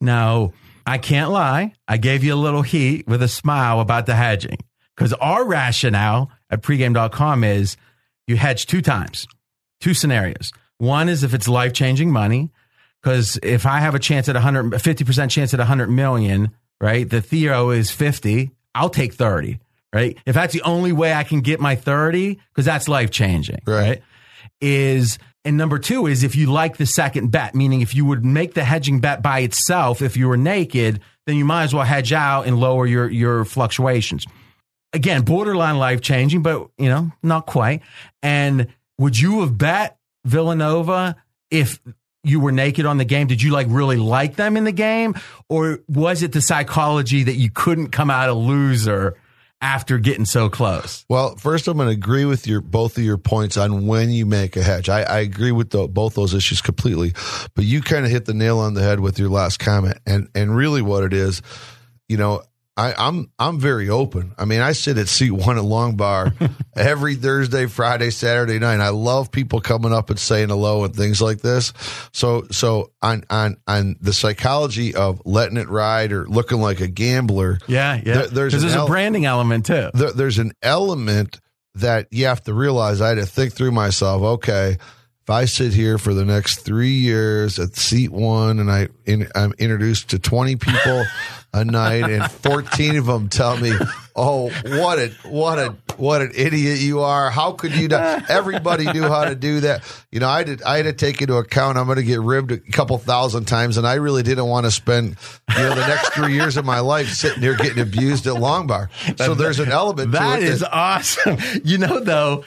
Now, I can't lie. I gave you a little heat with a smile about the hedging because our rationale at pregame.com is you hedge two times, two scenarios. One is if it's life changing money, because if I have a chance at 100, 50% chance at 100 million, right? The Theo is 50, I'll take 30, right? If that's the only way I can get my 30, because that's life changing, Right. right? is and number two is if you like the second bet, meaning if you would make the hedging bet by itself, if you were naked, then you might as well hedge out and lower your your fluctuations. Again, borderline life changing, but you know, not quite. And would you have bet Villanova if you were naked on the game? Did you like really like them in the game? Or was it the psychology that you couldn't come out a loser after getting so close? Well, first, I'm going to agree with your both of your points on when you make a hedge. I, I agree with the, both those issues completely, but you kind of hit the nail on the head with your last comment, and and really what it is, you know. I, I'm I'm very open. I mean, I sit at seat one at Long Bar every Thursday, Friday, Saturday night. I love people coming up and saying hello and things like this. So so on on on the psychology of letting it ride or looking like a gambler, Yeah, yeah. There- there's there's a branding element too. there, there's an element that you have to realize. I had to think through myself. Okay, I sit here for the next three years at seat one, and I in, I'm introduced to 20 people a night, and 14 of them tell me, "Oh, what a what a what an idiot you are! How could you not?" Everybody knew how to do that. You know, I did. I had to take into account I'm going to get ribbed a couple thousand times, and I really didn't want to spend you know the next three years of my life sitting here getting abused at Long Bar. So there's an element That to it is awesome. You know, though,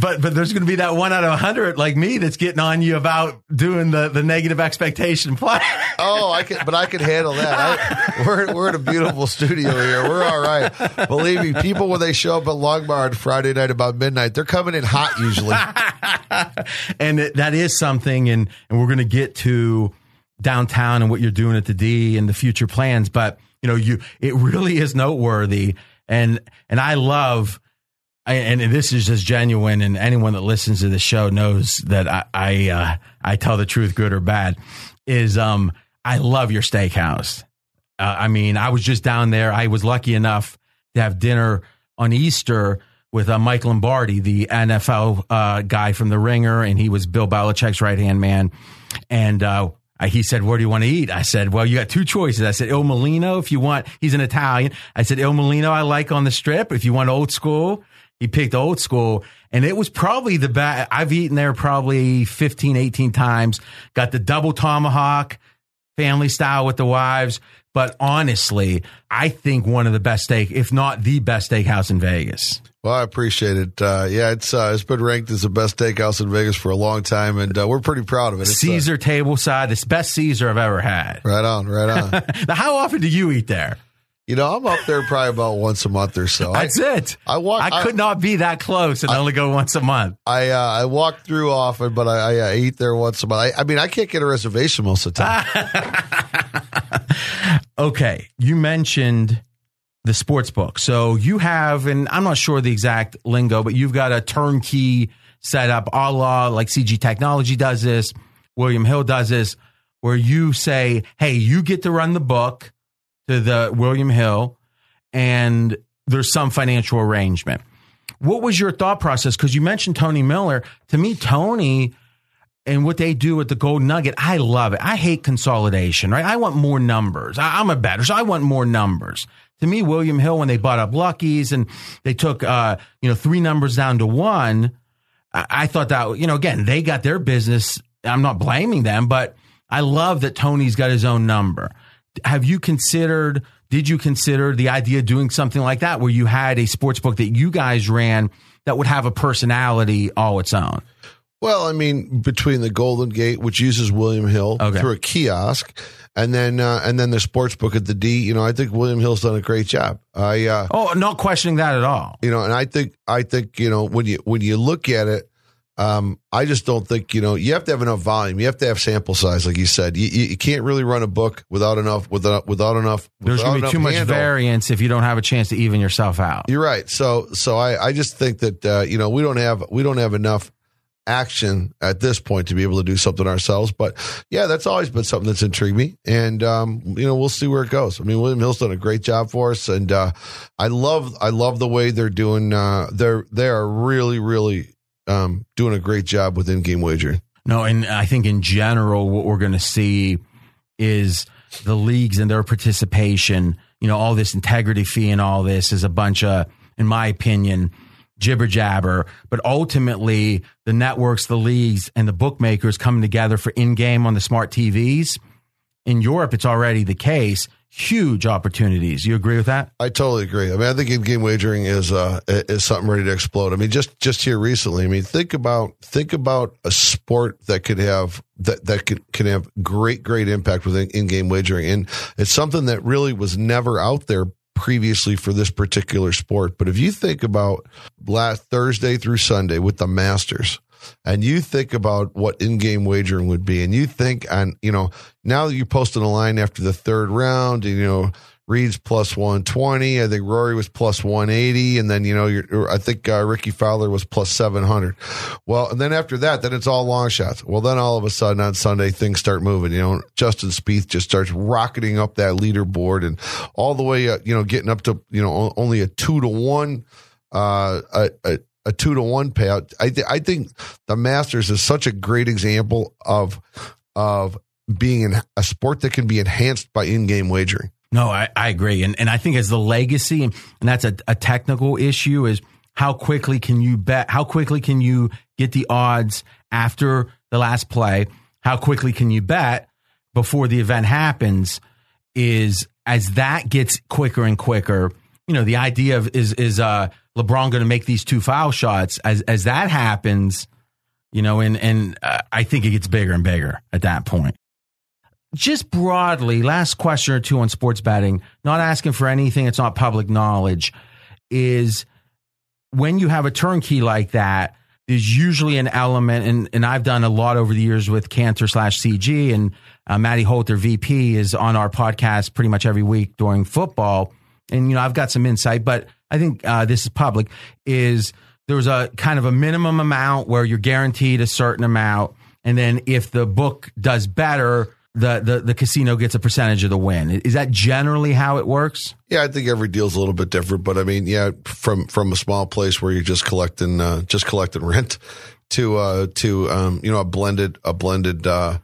but but there's going to be that one out of a hundred like me that's getting on you about doing the the negative expectation play. Oh, I can, but I can handle that. I, we're we're in a beautiful studio here. We're all right. Believe me, people when they show up at Long Bar on Friday night about midnight, they're coming in hot usually. and it, that is something, and and we're going to get to downtown and what you're doing at the D and the future plans. But you know, you it really is noteworthy, and and I love. I, and this is just genuine, and anyone that listens to the show knows that I I, uh, I tell the truth, good or bad. Is um I love your steakhouse. Uh, I mean, I was just down there. I was lucky enough to have dinner on Easter with uh, Mike Lombardi, the NFL uh, guy from The Ringer, and he was Bill Belichick's right hand man. And uh, he said, "Where do you want to eat?" I said, "Well, you got two choices." I said, "Il Mulino, if you want." He's an Italian. I said, "Il Mulino, I like on the strip. If you want old school." He picked old school, and it was probably the best. I've eaten there probably 15, 18 times. Got the double tomahawk family style with the wives. But honestly, I think one of the best steak, if not the best steakhouse in Vegas. Well, I appreciate it. Uh, yeah, it's uh, it's been ranked as the best steakhouse in Vegas for a long time, and uh, we're pretty proud of it. It's, uh, Caesar table side, it's the best Caesar I've ever had. right on, right on. now, how often do you eat there? You know, I'm up there probably about once a month or so. I, That's it. I walk. I could not be that close and only go once a month. I uh, I walk through often, but I, I, I eat there once a month. I, I mean, I can't get a reservation most of the time. Okay, you mentioned the sports book. So you have, and I'm not sure the exact lingo, but you've got a turnkey setup, a la like CG Technology does this, William Hill does this, where you say, hey, you get to run the book to the William Hill, and there's some financial arrangement. What was your thought process? Because you mentioned Tony Miller. To me, Tony and what they do with the gold Nugget, I love it. I hate consolidation, right? I want more numbers. I, am a better, so I want more numbers. To me, William Hill, when they bought up Lucky's and they took, uh, you know, three numbers down to one, I, I thought that, you know, again, they got their business. I'm not blaming them, but I love that Tony's got his own number. Have you considered, did you consider the idea of doing something like that where you had a sports book that you guys ran that would have a personality all its own? Well, I mean, between the Golden Gate, which uses William Hill Okay. through a kiosk, and then uh, and then the sports book at the D, you know, I think William Hill's done a great job. I uh, Oh, not questioning that at all. you know, and I think I think you know when you when you look at it, um, I just don't think you know you have to have enough volume. You have to have sample size, like you said. You, you, you can't really run a book without enough without without enough. There's without going to be too much handle. variance if you don't have a chance to even yourself out. You're right. So so I I just think that uh, you know we don't have we don't have enough action at this point to be able to do something ourselves. But yeah, that's always been something that's intrigued me, and um, you know we'll see where it goes. I mean, William Hill's done a great job for us, and uh, I love I love the way they're doing. Uh, they're they are really really um, doing a great job with in game wagering. No, and I think in general, what we're going to see is the leagues and their participation. You know, all this integrity fee and all this is a bunch of, in my opinion, jibber jabber. But ultimately, the networks, the leagues, and the bookmakers coming together for in game on the smart TVs. In Europe, it's already the case. Huge opportunities. You agree with that? I totally agree. I mean, I think in-game wagering is uh, is something ready to explode. I mean, just just here recently. I mean, think about think about a sport that could have that that could can have great great impact with in-game wagering, and it's something that really was never out there previously for this particular sport. But if you think about last Thursday through Sunday with the Masters, and you think about what in-game wagering would be, and you think on, you know, now that you're posting a line after the third round, and you know, Reed's plus 120. I think Rory was plus 180. And then, you know, I think uh, Rickie Fowler was plus 700. Well, and then after that, then it's all long shots. Well, then all of a sudden on Sunday, things start moving. You know, Justin Spieth just starts rocketing up that leaderboard and all the way, uh, you know, getting up to, you know, only a two to one, uh, a, a, a two to one payout. I, th- I think the Masters is such a great example of, of being in a sport that can be enhanced by in-game wagering. No, I, I agree. And and I think as the legacy, and that's a, a technical issue, is how quickly can you bet? How quickly can you get the odds after the last play? How quickly can you bet before the event happens? Is as that gets quicker and quicker, you know, the idea of is is uh LeBron going to make these two foul shots as as that happens, you know, and and uh, I think it gets bigger and bigger at that point just broadly, last question or two on sports betting, not asking for anything it's not public knowledge, is when you have a turnkey like that, there's usually an element, and, and I've done a lot over the years with Cantor slash CG, and uh, Maddie Holt, their VP, is on our podcast pretty much every week during football. And, you know, I've got some insight, but I think uh, this is public, is there's a kind of a minimum amount where you're guaranteed a certain amount. And then if the book does better, the, the, the casino gets a percentage of the win. Is that generally how it works? Yeah, I think every deal's a little bit different, but I mean, yeah, from from a small place where you're just collecting uh, just collecting rent to uh, to um, you know a blended a blended uh,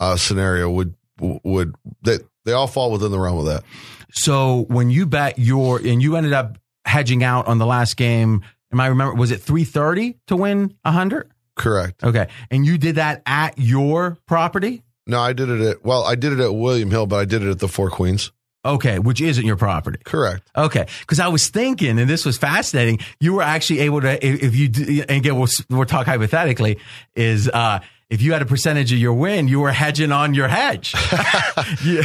uh, scenario would would they they all fall within the realm of that. So when you bet your and you ended up hedging out on the last game, am I remember was it 330 to win 100? Correct. Okay. And you did that at your property? No, I did it at well, I did it at William Hill, but I did it at the Four Queens. Okay, which isn't your property. Correct. Okay, because I was thinking, and this was fascinating. You were actually able to, if, you do- and again, we'll, we'll talk hypothetically, is uh, if you had a percentage of your win, you were hedging on your hedge. You're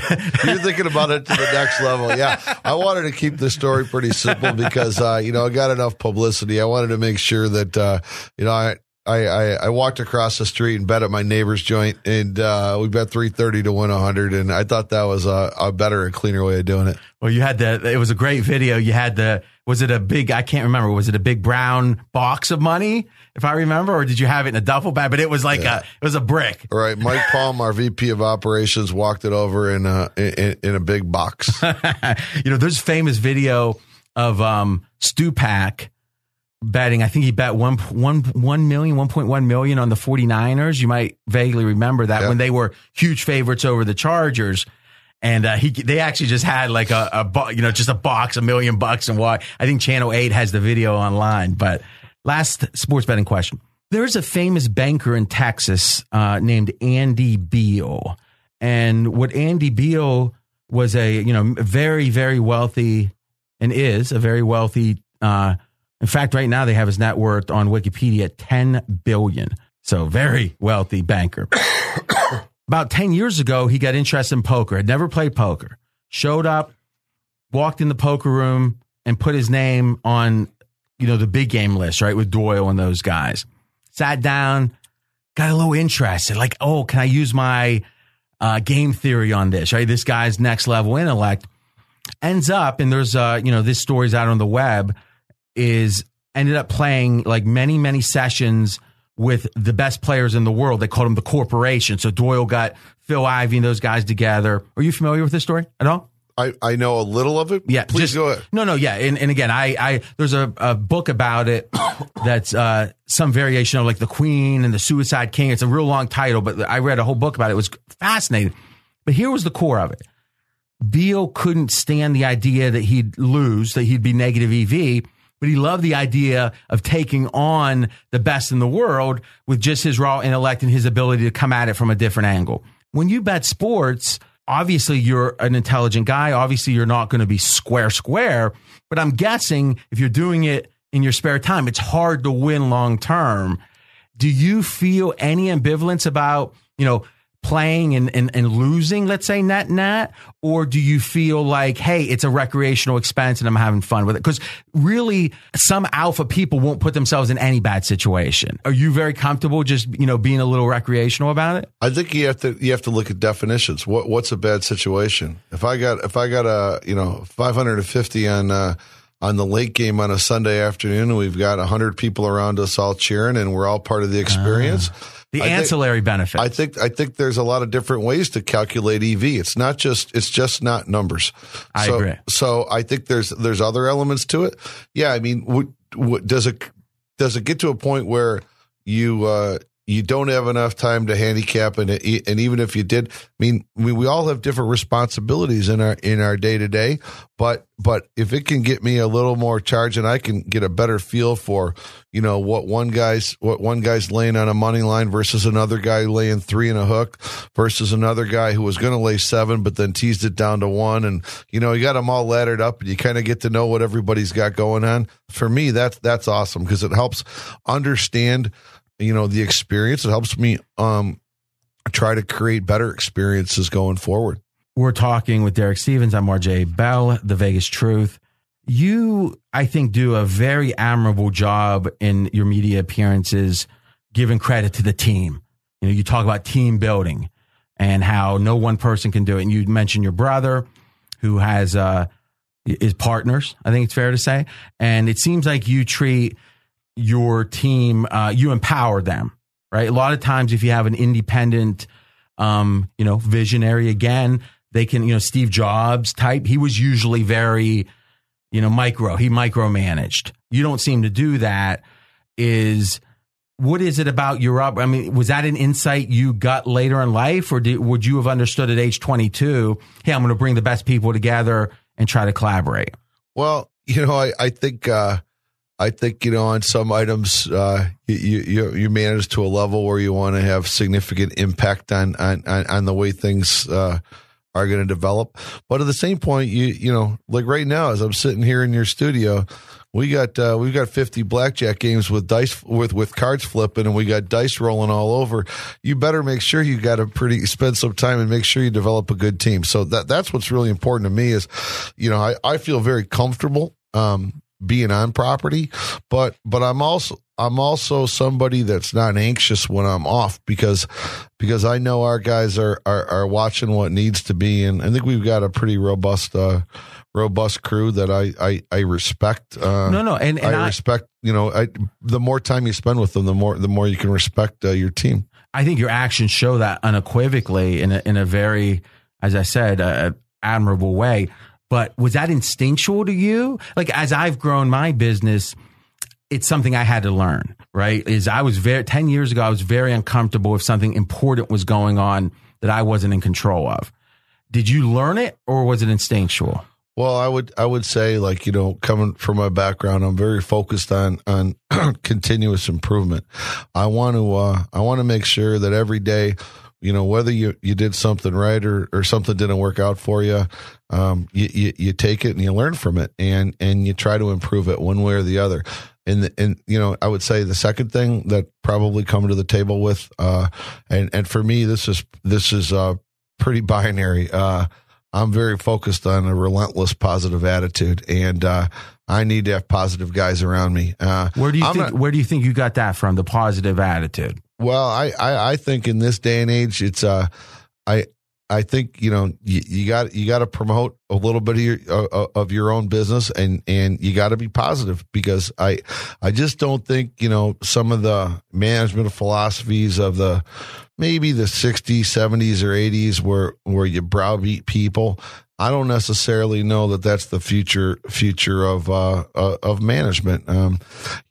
thinking about it to the next level. Yeah. I wanted to keep the story pretty simple because, uh, you know, I got enough publicity. I wanted to make sure that, uh, you know, I, I, I, I walked across the street and bet at my neighbor's joint and, uh, we bet 330 to win 100. And I thought that was a, a better and cleaner way of doing it. Well, you had the. It was a great video. You had the. Was it a big? I can't remember. Was it a big brown box of money, if I remember, or did you have it in a duffel bag? But it was like a. It was a brick. All right. Mike Palm, our VP of operations, walked it over in a, in, in a big box. you know, there's famous video of um Stupak betting. I think he bet one one one million, one point one million on the 49ers. You might vaguely remember that Yeah. when they were huge favorites over the Chargers. And uh, he, they actually just had like a, a, bo- you know, just a box, a million bucks, and why? I think Channel Eight has the video online. But last sports betting question: There's a famous banker in Texas uh, named Andy Beal, and what Andy Beal was a you know very very wealthy and is a very wealthy. Uh, in fact, right now they have his net worth on Wikipedia at ten billion. So very wealthy banker. About ten years ago, he got interested in poker. Had never played poker. Showed up, walked in the poker room, and put his name on you know the big game list, right, with Doyle and those guys. Sat down, got a little interested. Like, oh, can I use my uh, game theory on this? Right, this guy's next level intellect ends up, and there's uh, you know, this story's out on the web, is ended up playing like many, many sessions with the best players in the world. They called them the corporation. So Doyle got Phil Ivey and those guys together. Are you familiar with this story at all? I, I know a little of it. Yeah, Please just- go ahead. No, no, yeah, and, and again, I, I there's a, a book about it that's uh, some variation of like the Queen and the Suicide King. It's a real long title, but I read a whole book about it. It was fascinating. But here was the core of it. Beal couldn't stand the idea that he'd lose, that he'd be negative EV, but he loved the idea of taking on the best in the world with just his raw intellect and his ability to come at it from a different angle. When you bet sports, obviously you're an intelligent guy. Obviously you're not going to be square square, but I'm guessing if you're doing it in your spare time, it's hard to win long term. Do you feel any ambivalence about, you know, playing and, and, and losing, let's say net net? Or do you feel like, hey, it's a recreational expense and I'm having fun with it? Because really, some alpha people won't put themselves in any bad situation. Are you very comfortable just, you know, being a little recreational about it? I think you have to you have to look at definitions. What what's a bad situation? If I got if I got a you know five hundred and fifty on uh, on the late game on a Sunday afternoon, and we've got hundred people around us all cheering, and we're all part of the experience. The I think- ancillary benefits. I think I think there's a lot of different ways to calculate EV. It's not just it's just not numbers. I so, agree. So I think there's there's other elements to it. Yeah, I mean, what, what, does it does it get to a point where you uh, you don't have enough time to handicap, and and even if you did, I mean, we, we all have different responsibilities in our in our day to day. But but if it can get me a little more charge, and I can get a better feel for you know what one guy's what one guy's laying on a money line versus another guy laying three and a hook versus another guy who was going to lay seven but then teased it down to one and you know you got them all laddered up and you kind of get to know what everybody's got going on for me that's that's awesome because it helps understand you know the experience it helps me um try to create better experiences going forward We're talking with Derek Stevens. I'm RJ Bell, The Vegas Truth. You, I think, do a very admirable job in your media appearances, giving credit to the team. You know, you talk about team building and how no one person can do it. And you mentioned your brother, who has uh, is partners. I think it's fair to say, and it seems like you treat your team, uh, you empower them, right? A lot of times, if you have an independent, um, you know, visionary again, they can, you know, Steve Jobs type. He was usually very, you know, micro. He micromanaged. You don't seem to do that. Is what is it about your up? I mean, was that an insight you got later in life, or did, would you have understood at age twenty two? Hey, I'm going to bring the best people together and try to collaborate. Well, you know, I, I think uh, I think you know on some items uh, you, you you manage to a level where you want to have significant impact on on on the way things uh, are going to develop. But at the same point, you you know like right now as I'm sitting here in your studio, we got uh, we've got 50 blackjack games with dice with with cards flipping, and we got dice rolling all over. You better make sure you got a pretty spend some time and make sure you develop a good team. So that that's what's really important to me is, you know, I, I feel very comfortable. Um, being on property, but but I'm also I'm also somebody that's not anxious when I'm off because because I know our guys are are, are watching what needs to be, and I think we've got a pretty robust. Uh, robust crew that I I, I respect. Uh, no, no, and, and I, I, respect. You know, I, the more time you spend with them, the more the more you can respect uh, your team. I think your actions show that unequivocally in a, in a very, as I said, uh, admirable way. But was that instinctual to you? Like as I've grown my business, it's something I had to learn, right? Is I was very 10 years ago I was very uncomfortable if something important was going on that I wasn't in control of. Did you learn it or was it instinctual? Well, I would I would say like you know coming from my background, I'm very focused on on continuous improvement. I want to uh, I want to make sure that every day you know whether you, you did something right or, or something didn't work out for you um, you, you, you take it and you learn from it and and you try to improve it one way or the other and and you know I would say the second thing that probably come to the table with uh, and and for me this is this is uh, pretty binary uh, I'm very focused on a relentless positive attitude and uh, I need to have positive guys around me. Uh, where do you I'm think not, where do you think you got that from the positive attitude? Well, I, I, I think in this day and age, it's uh, I I think you know you, got you got to promote a little bit of your uh, uh, of your own business and and you got to be positive because I I just don't think you know some of the management philosophies of the maybe the 60s 70s or 80s where where you browbeat people I don't necessarily know that that's the future future of uh, uh of management. Um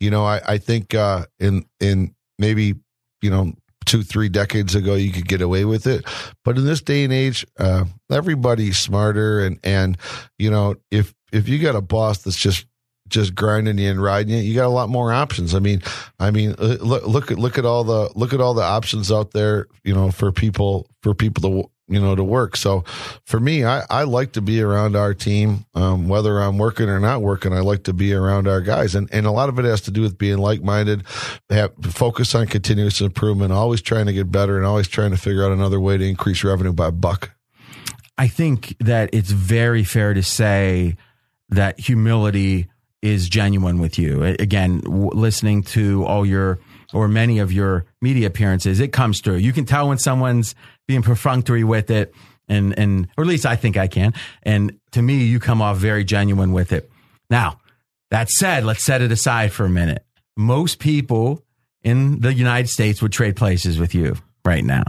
you know I I think uh in in maybe you know, two, three decades ago, you could get away with it. But in this day and age, uh, everybody's smarter. And, and, you know, if, if you got a boss that's just, just grinding you and riding you, you got a lot more options. I mean, I mean, uh, look, look at, look at all the, look at all the options out there, you know, for people, for people to, you know, to work. So for me, I, I like to be around our team, um, whether I'm working or not working. I like to be around our guys, and and a lot of it has to do with being like minded, focus on continuous improvement, always trying to get better, and always trying to figure out another way to increase revenue by a buck. I think that it's very fair to say that humility is genuine with you. Again, w- listening to all your or many of your media appearances, it comes through. You can tell when someone's being perfunctory with it, and and or at least I think I can. And to me, you come off very genuine with it. Now, that said, let's set it aside for a minute. Most people in the United States would trade places with you right now.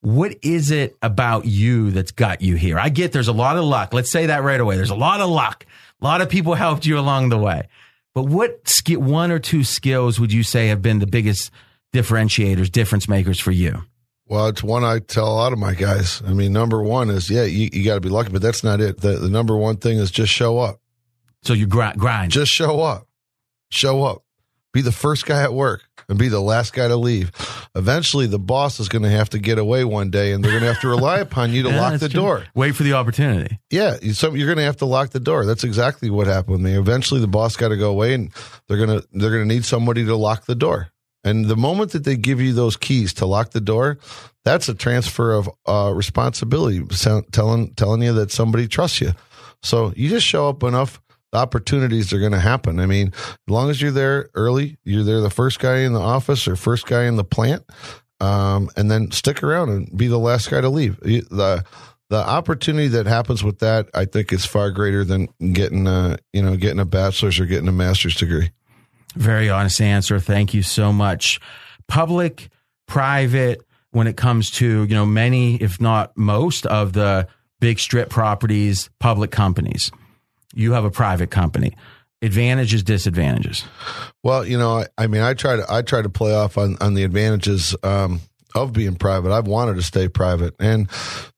What is it about you that's got you here? I get there's a lot of luck. Let's say that right away. There's a lot of luck. A lot of people helped you along the way. But what one or two skills would you say have been the biggest differentiators, difference makers for you? Well, it's one I tell a lot of my guys. I mean, number one is, yeah, you, you got to be lucky, but that's not it. The, the number one thing is just show up. So you grind, grind. Just show up. Show up. Be the first guy at work and be the last guy to leave. Eventually, the boss is going to have to get away one day, and they're going to have to rely upon you to yeah, lock the true. door. Wait for the opportunity. Yeah, so you're going to have to lock the door. That's exactly what happened with me. Eventually, the boss got to go away, and they're going to they're going to need somebody to lock the door. And the moment that they give you those keys to lock the door, that's a transfer of uh, responsibility, telling telling you that somebody trusts you. So you just show up enough opportunities are going to happen. I mean, as long as you're there early, you're there the first guy in the office or first guy in the plant, um, and then stick around and be the last guy to leave. The the opportunity that happens with that, I think, is far greater than getting a you know getting a bachelor's or getting a master's degree. Very honest answer. Thank you so much. Public, private, when it comes to you know many, if not most, of the big strip properties, public companies you have a private company. Advantages, disadvantages. Well, you know, I, I mean, I try to I try to play off on on the advantages um, of being private. I've wanted to stay private, and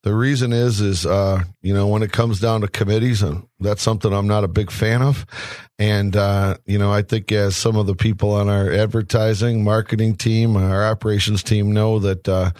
the reason is is uh, you know when it comes down to committees, and that's something I'm not a big fan of. And uh, you know, I think as some of the people on our advertising, marketing team, our operations team know that. Uh,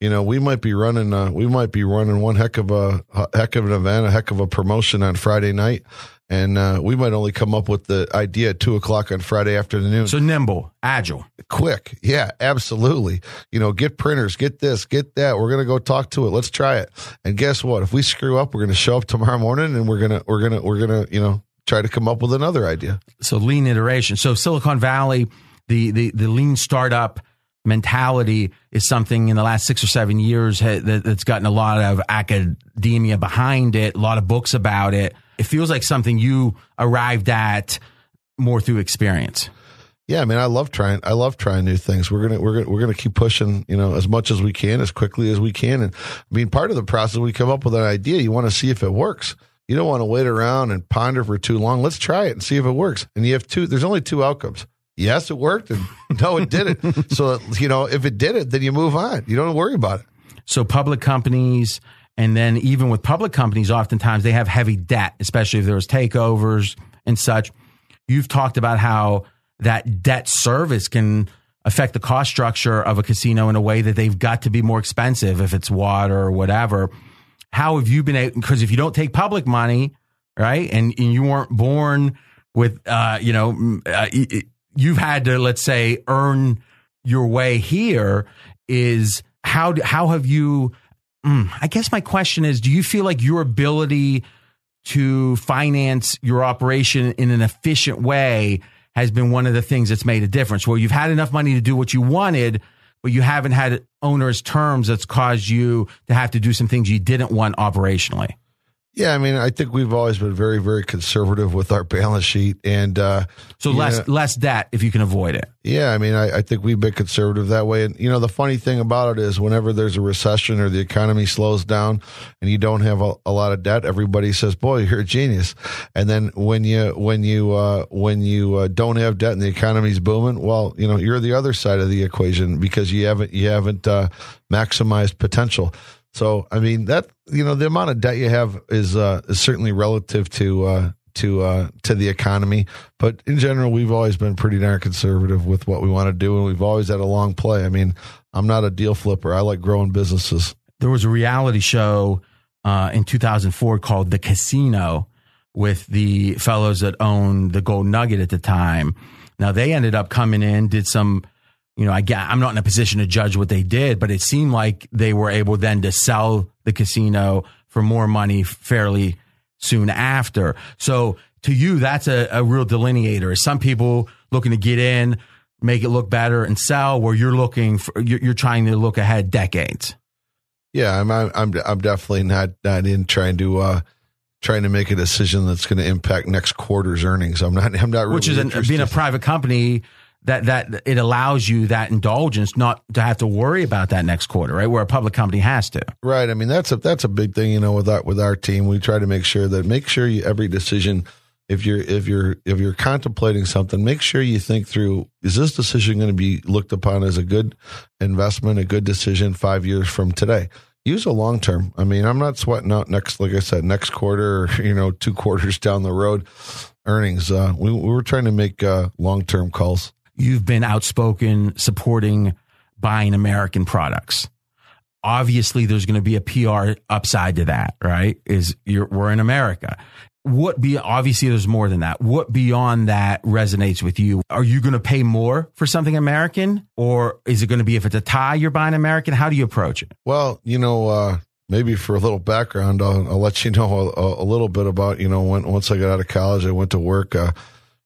you know, we might be running, uh, we might be running one heck of a, a heck of an event, a heck of a promotion on Friday night, and uh, we might only come up with the idea at two o'clock on Friday afternoon. So nimble, agile, quick. Yeah, absolutely. You know, get printers, get this, get that. We're gonna go talk to it. Let's try it. And guess what? If we screw up, we're gonna show up tomorrow morning and we're gonna we're gonna we're gonna you know try to come up with another idea. So lean iteration. So Silicon Valley, the the the lean startup mentality is something in the last six or seven years that's gotten a lot of academia behind it, a lot of books about it it feels like something you arrived at more through experience. Yeah, I mean, I love trying. I love trying new things. We're gonna we're gonna we're gonna keep pushing, you know, as much as we can, as quickly as we can. And I mean, part of the process, we come up with an idea. You want to see if it works. You don't want to wait around and ponder for too long. Let's try it and see if it works. And you have two. There's only two outcomes. Yes, it worked, and no, it didn't. so you know, if it did it, then you move on. You don't worry about it. So public companies and then even with public companies, oftentimes they have heavy debt, especially if there's takeovers and such. You've talked about how that debt service can affect the cost structure of a casino in a way that they've got to be more expensive if it's water or whatever. How have you been able, because if you don't take public money, right, and, and you weren't born with, uh, you know, uh, you've had to, let's say, earn your way here, is how, how have you Mm, I guess my question is do you feel like your ability to finance your operation in an efficient way has been one of the things that's made a difference? Where you've had enough money to do what you wanted but you haven't had owners terms that's caused you to have to do some things you didn't want operationally yeah, I mean, I think we've always been very, very conservative with our balance sheet, and uh, so less know, less debt if you can avoid it. Yeah, I mean, I, I, think we've been conservative that way. And you know, the funny thing about it is, whenever there's a recession or the economy slows down, and you don't have a, a lot of debt, everybody says, "Boy, you're a genius." And then when you when you uh, when you uh, don't have debt and the economy's booming, well, you know, you're the other side of the equation because you haven't you haven't uh, maximized potential. So I mean that you know the amount of debt you have is uh, is certainly relative to uh, to uh, to the economy, but in general we've always been pretty darn conservative with what we want to do, and we've always had a long play. I mean, I'm not a deal flipper. I like growing businesses. There was a reality show uh, in 2004 called The Casino with the fellows that owned the Gold Nugget at the time. Now they ended up coming in, did some you know, I I'm not in a position to judge what they did, but it seemed like they were able then to sell the casino for more money fairly soon after. So to you, that's a, a real delineator. Some people looking to get in, make it look better and sell where you're looking for, you're, you're trying to look ahead decades. Yeah, I'm, I'm, I'm definitely not, not in trying to, uh, trying to make a decision that's going to impact next quarter's earnings. I'm not, I'm not really Which is an, being a private company that that it allows you that indulgence not to have to worry about that next quarter, right? Where a public company has to. Right. I mean, that's a that's a big thing, you know, with our with our team. We try to make sure that make sure you every decision if you're if you're if you're contemplating something, make sure you think through is this decision going to be looked upon as a good investment, a good decision 5 years from today? Use a long term. I mean, I'm not sweating out next like I said next quarter or, you know, two quarters down the road earnings. Uh, we, we were trying to make uh, long term calls you've been outspoken supporting buying American products. Obviously, there's going to be a PR upside to that, right? Is we're in America. What be obviously there's more than that. What beyond that resonates with you? Are you going to pay more for something American, or is it going to be if it's a tie you're buying American? How do you approach it? Well, you know, uh, maybe for a little background, I'll, I'll let you know a, a, little bit about you know when once I got out of college, I went to work. Uh,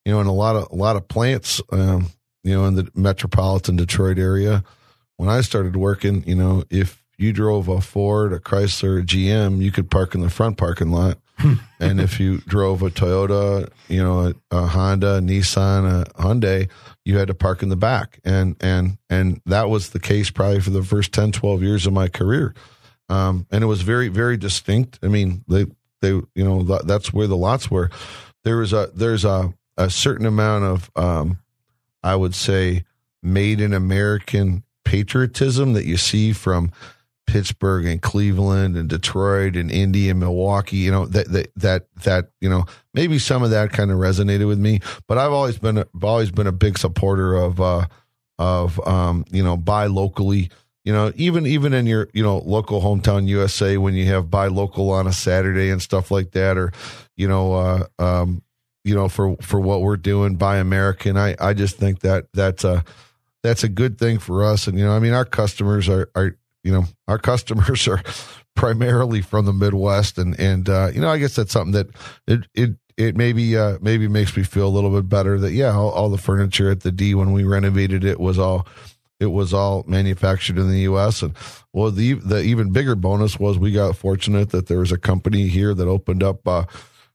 you know, in a lot of a lot of plants. Um, you know, in the metropolitan Detroit area. When I started working, you know, if you drove a Ford, a Chrysler, a GM, you could park in the front parking lot. and if you drove a Toyota, you know, a, a, Honda, a Nissan, a Hyundai, you had to park in the back. And and and that was the case probably for the first 10, 12 years of my career. Um, and it was very, very distinct. I mean, they they you know that's where the lots were. There was a there's a a certain amount of um, I would say, made in American patriotism that you see from Pittsburgh and Cleveland and Detroit and Indy and Milwaukee, you know, that, that, that, that, you know, maybe some of that kind of resonated with me, but I've always been, I've always been a big supporter of, uh, of, um, you know, buy locally, you know, even, even in your, you know, local hometown USA, when you have buy local on a Saturday and stuff like that, or, you know, uh, um, you know, for, for what we're doing, buy American. I, I just think that that's a, that's a good thing for us. And, you know, I mean, our customers are, are, you know, our customers are primarily from the Midwest, and and uh, you know, I guess that's something that it it it maybe uh, maybe makes me feel a little bit better that yeah, all, all, the furniture at the D when we renovated it was all it was all manufactured in the U.S. and well, the the even bigger bonus was we got fortunate that there was a company here that opened up. Uh,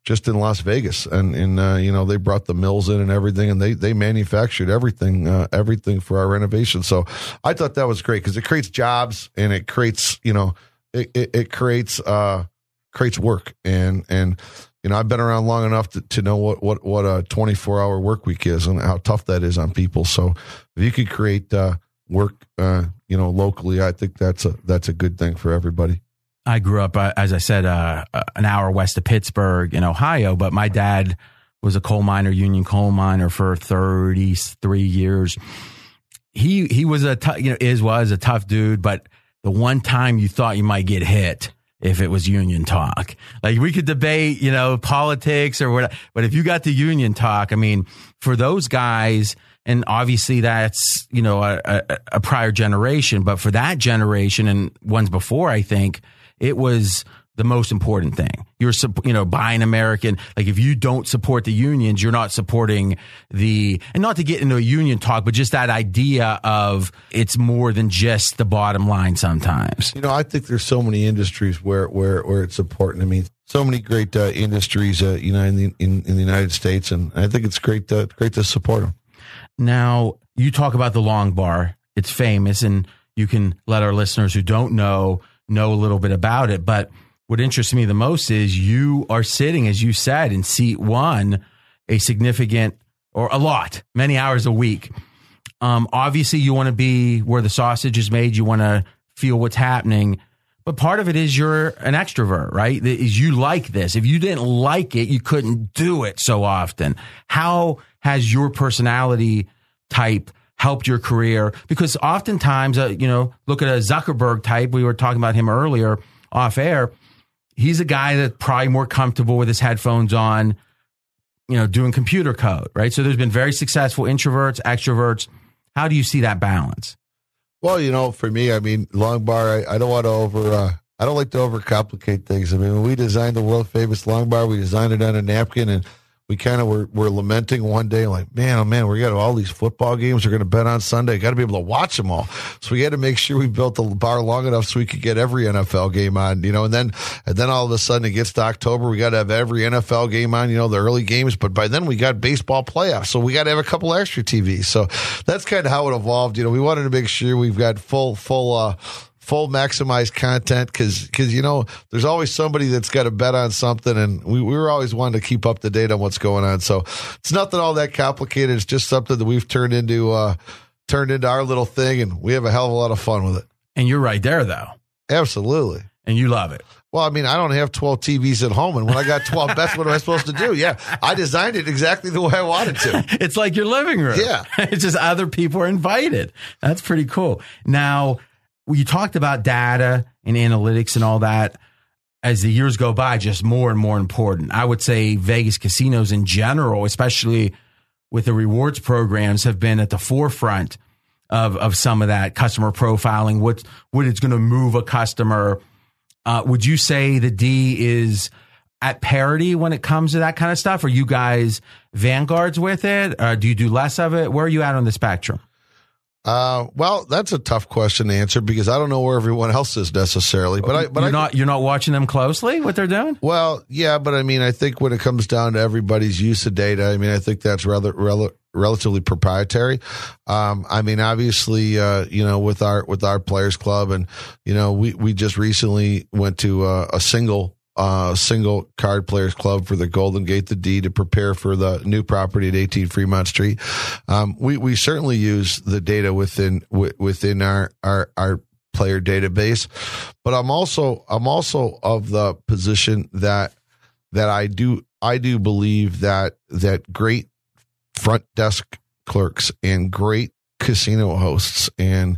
just in Las Vegas, and and uh, you know they brought the mills in and everything, and they they manufactured everything uh, everything for our renovation. So I thought that was great because it creates jobs and it creates you know it it, it creates uh, creates work and and you know I've been around long enough to, to know what what what a twenty four hour work week is and how tough that is on people. So if you could create uh, work uh, you know locally, I think that's a that's a good thing for everybody. I grew up, uh, as I said, uh, uh, an hour west of Pittsburgh in Ohio, but my dad was a coal miner, union coal miner for 33 years. He, he was a, t- you know, is, was a tough dude, but the one time you thought you might get hit if it was union talk, like we could debate, you know, politics or what, but if you got the union talk, I mean, for those guys, and obviously that's, you know, a, a, a prior generation, but for that generation and ones before, I think, it was the most important thing. You're, you know, buying American. Like if you don't support the unions, you're not supporting the, and not to get into a union talk, but just that idea of it's more than just the bottom line sometimes. You know, I think there's so many industries where, where, where it's important. I mean, so many great uh, industries, uh, you know, in the, in, in, the United States. And I think it's great to, great to support them. Now you talk about the long bar. It's famous and you can let our listeners who don't know, know a little bit about it. But what interests me the most is you are sitting, as you said, in seat one, a significant or a lot, many hours a week. Um, obviously, you want to be where the sausage is made. You want to feel what's happening. But part of it is you're an extrovert, right? Is you like this. If you didn't like it, you couldn't do it so often. How has your personality type helped your career? Because oftentimes, uh, you know, look at a Zuckerberg type. We were talking about him earlier off air. He's a guy that's probably more comfortable with his headphones on, you know, doing computer code, right? So there's been very successful introverts, extroverts. How do you see that balance? Well, you know, for me, I mean, long bar, I, I don't want to over, uh, I don't like to overcomplicate things. I mean, when we designed the world famous long bar, we designed it on a napkin and we kind of were, were lamenting one day, like, man, oh man, we got all these football games we're going to bet on Sunday. Got to be able to watch them all. So we had to make sure we built the bar long enough so we could get every NFL game on, you know, and then, and then all of a sudden it gets to October. We got to have every NFL game on, you know, the early games. But by then we got baseball playoffs. So we got to have a couple extra TVs. So that's kind of how it evolved. You know, we wanted to make sure we've got full, full, uh, full maximized content because because you know there's always somebody that's got to bet on something and we, we were always wanting to keep up to date on what's going on so it's nothing all that complicated it's just something that we've turned into uh turned into our little thing and we have a hell of a lot of fun with it and you're right there though absolutely and you love it well, I mean, I don't have 12 TVs at home. And when I got 12 bets, what am I supposed to do? Yeah. I designed it exactly the way I wanted to. It's like your living room. Yeah. It's just other people are invited. That's pretty cool. Now, you talked about data and analytics and all that as the years go by, just more and more important. I would say Vegas casinos in general, especially with the rewards programs, have been at the forefront of, of some of that customer profiling, what, what is going to move a customer. Uh, would you say the D is at parity when it comes to that kind of stuff? Are you guys vanguards with it? Or do you do less of it? Where are you at on the spectrum? Uh, well, that's a tough question to answer because I don't know where everyone else is necessarily. But I, but you're I, not you're not watching them closely what they're doing. Well, yeah, but I mean, I think when it comes down to everybody's use of data, I mean, I think that's rather, rather relatively proprietary. Um, I mean, obviously, uh, you know, with our with our players club, and you know, we we just recently went to a, a single uh, single card players club for the Golden Gate, the D, to prepare for the new property at 18 Fremont Street. Um, we we certainly use the data within within our our our player database, but I'm also I'm also of the position that that I do I do believe that that great front desk clerks and great casino hosts and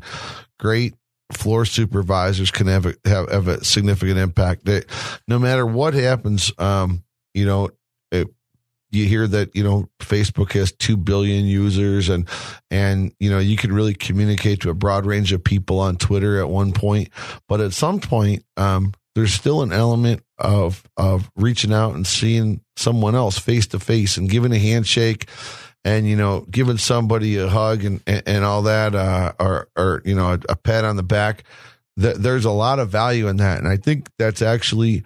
great floor supervisors can have a, have, have a significant impact. They, no matter what happens, um, you know, it, you hear that you know Facebook has two billion users, and and you know you can really communicate to a broad range of people on Twitter at one point, but at some point, um, there's still an element of of reaching out and seeing someone else face to face and giving a handshake and you know giving somebody a hug and and, and all that uh, or or you know a, a pat on the back th- there's a lot of value in that. And i think that's actually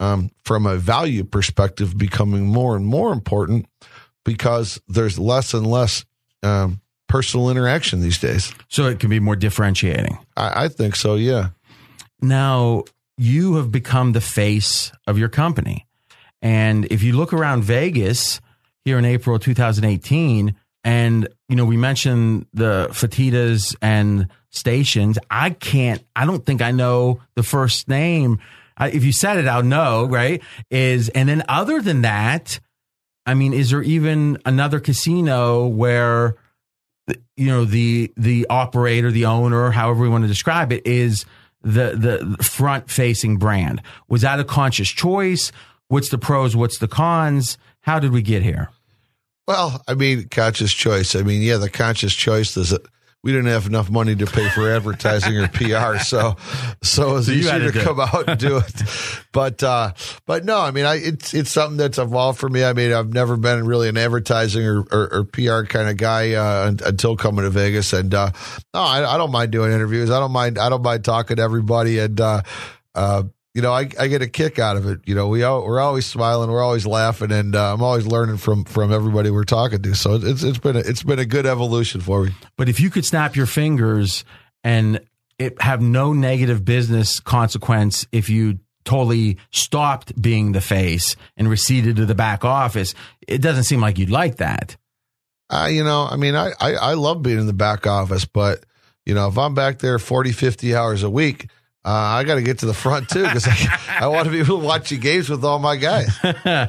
um, from a value perspective becoming more and more important because there's less and less um, personal interaction these days. So it can be more differentiating. I, I think so yeah. Now you have become the face of your company. And if you look around vegas here in April 2018. And, you know, we mentioned the Fertittas and stations. I can't, I don't think I know the first name. I, if you said it, I'll know, right? Is, and then other than that, I mean, is there even another casino where, you know, the, the operator, the owner, however we want to describe it, is the, the front facing brand? Was that a conscious choice? What's the pros? What's the cons? How did we get here? Well, I mean, conscious choice. I mean, yeah, the conscious choice is that we didn't have enough money to pay for advertising or PR, so so it's was so easier to, come out and do it. But uh, but no, I mean, I it's it's something that's evolved for me. I mean, I've never been really an advertising or, or, or PR kind of guy uh, until coming to Vegas, and uh, no, I, I, don't mind doing interviews. I don't mind I don't mind talking to everybody, and uh, uh, you know, I, I get a kick out of it. You know, we all, we're always smiling, we're always laughing, and uh, I'm always learning from from everybody we're talking to. So it's it's been a, it's been a good evolution for me. But if you could snap your fingers and it have no negative business consequence if you totally stopped being the face and receded to the back office, it doesn't seem like you'd like that. Uh, you know, I mean, I, I, I love being in the back office, but you know, if I'm back there 40, 50 hours a week, uh, I got to get to the front too because I, I want to be able to watch the games with all my guys. all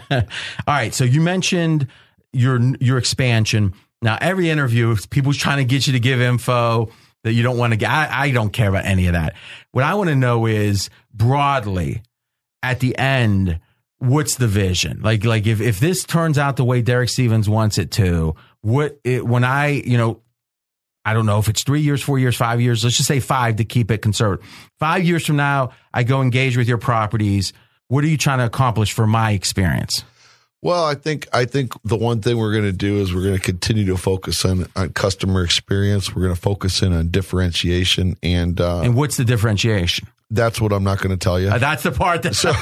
right. So you mentioned your your expansion. Now every interview, people's trying to get you to give info that you don't want to get. I, I don't care about any of that. What I want to know is broadly at the end, what's the vision? Like like if if this turns out the way Derek Stevens wants it to, what it, when I you know I don't know if it's three years, four years, five years. Let's just say five to keep it conservative. Five years from now, I go engage with your properties. What are you trying to accomplish for my experience? Well, I think I think the one thing we're going to do is we're going to continue to focus on, on customer experience. We're going to focus in on differentiation and uh, and what's the differentiation? That's what I'm not going to tell you. Uh, that's the part that. So,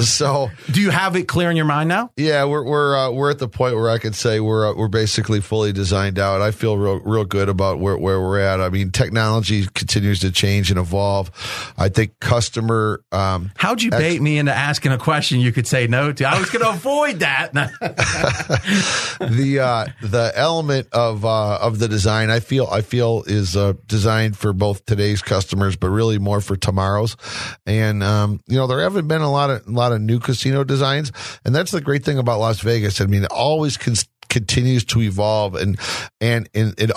so, do you have it clear in your mind now? Yeah, we're we're uh, we're at the point where I could say we're uh, we're basically fully designed out. I feel real real good about where where we're at. I mean, technology continues to change and evolve. I think customer. Um, How'd you ex- bait me into asking a question you could say no to? I was going to avoid that. the uh, the element of uh, of the design I feel I feel is uh, designed for both today's customers, but really more for tomorrow And um, you know, there haven't been a lot of a lot of new casino designs, and that's the great thing about Las Vegas. I mean, it always can continues to evolve and and in it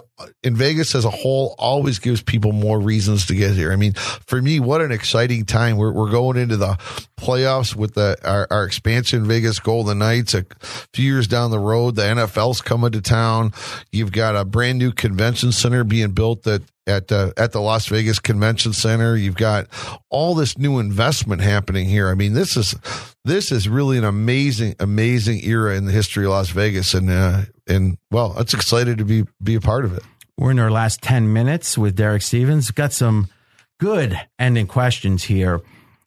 in Vegas as a whole always gives people more reasons to get here. I mean, for me, what an exciting time. We're we're going into the playoffs with the our, our expansion Vegas Golden Knights a few years down the road. The NFL's coming to town. You've got a brand new convention center being built that at uh, at the Las Vegas Convention Center. You've got all this new investment happening here. I mean, this is this is really an amazing, amazing era in the history of Las Vegas, and uh, and well, it's excited to be be a part of it. We're in our last ten minutes with Derek Stevens. Got some good ending questions here.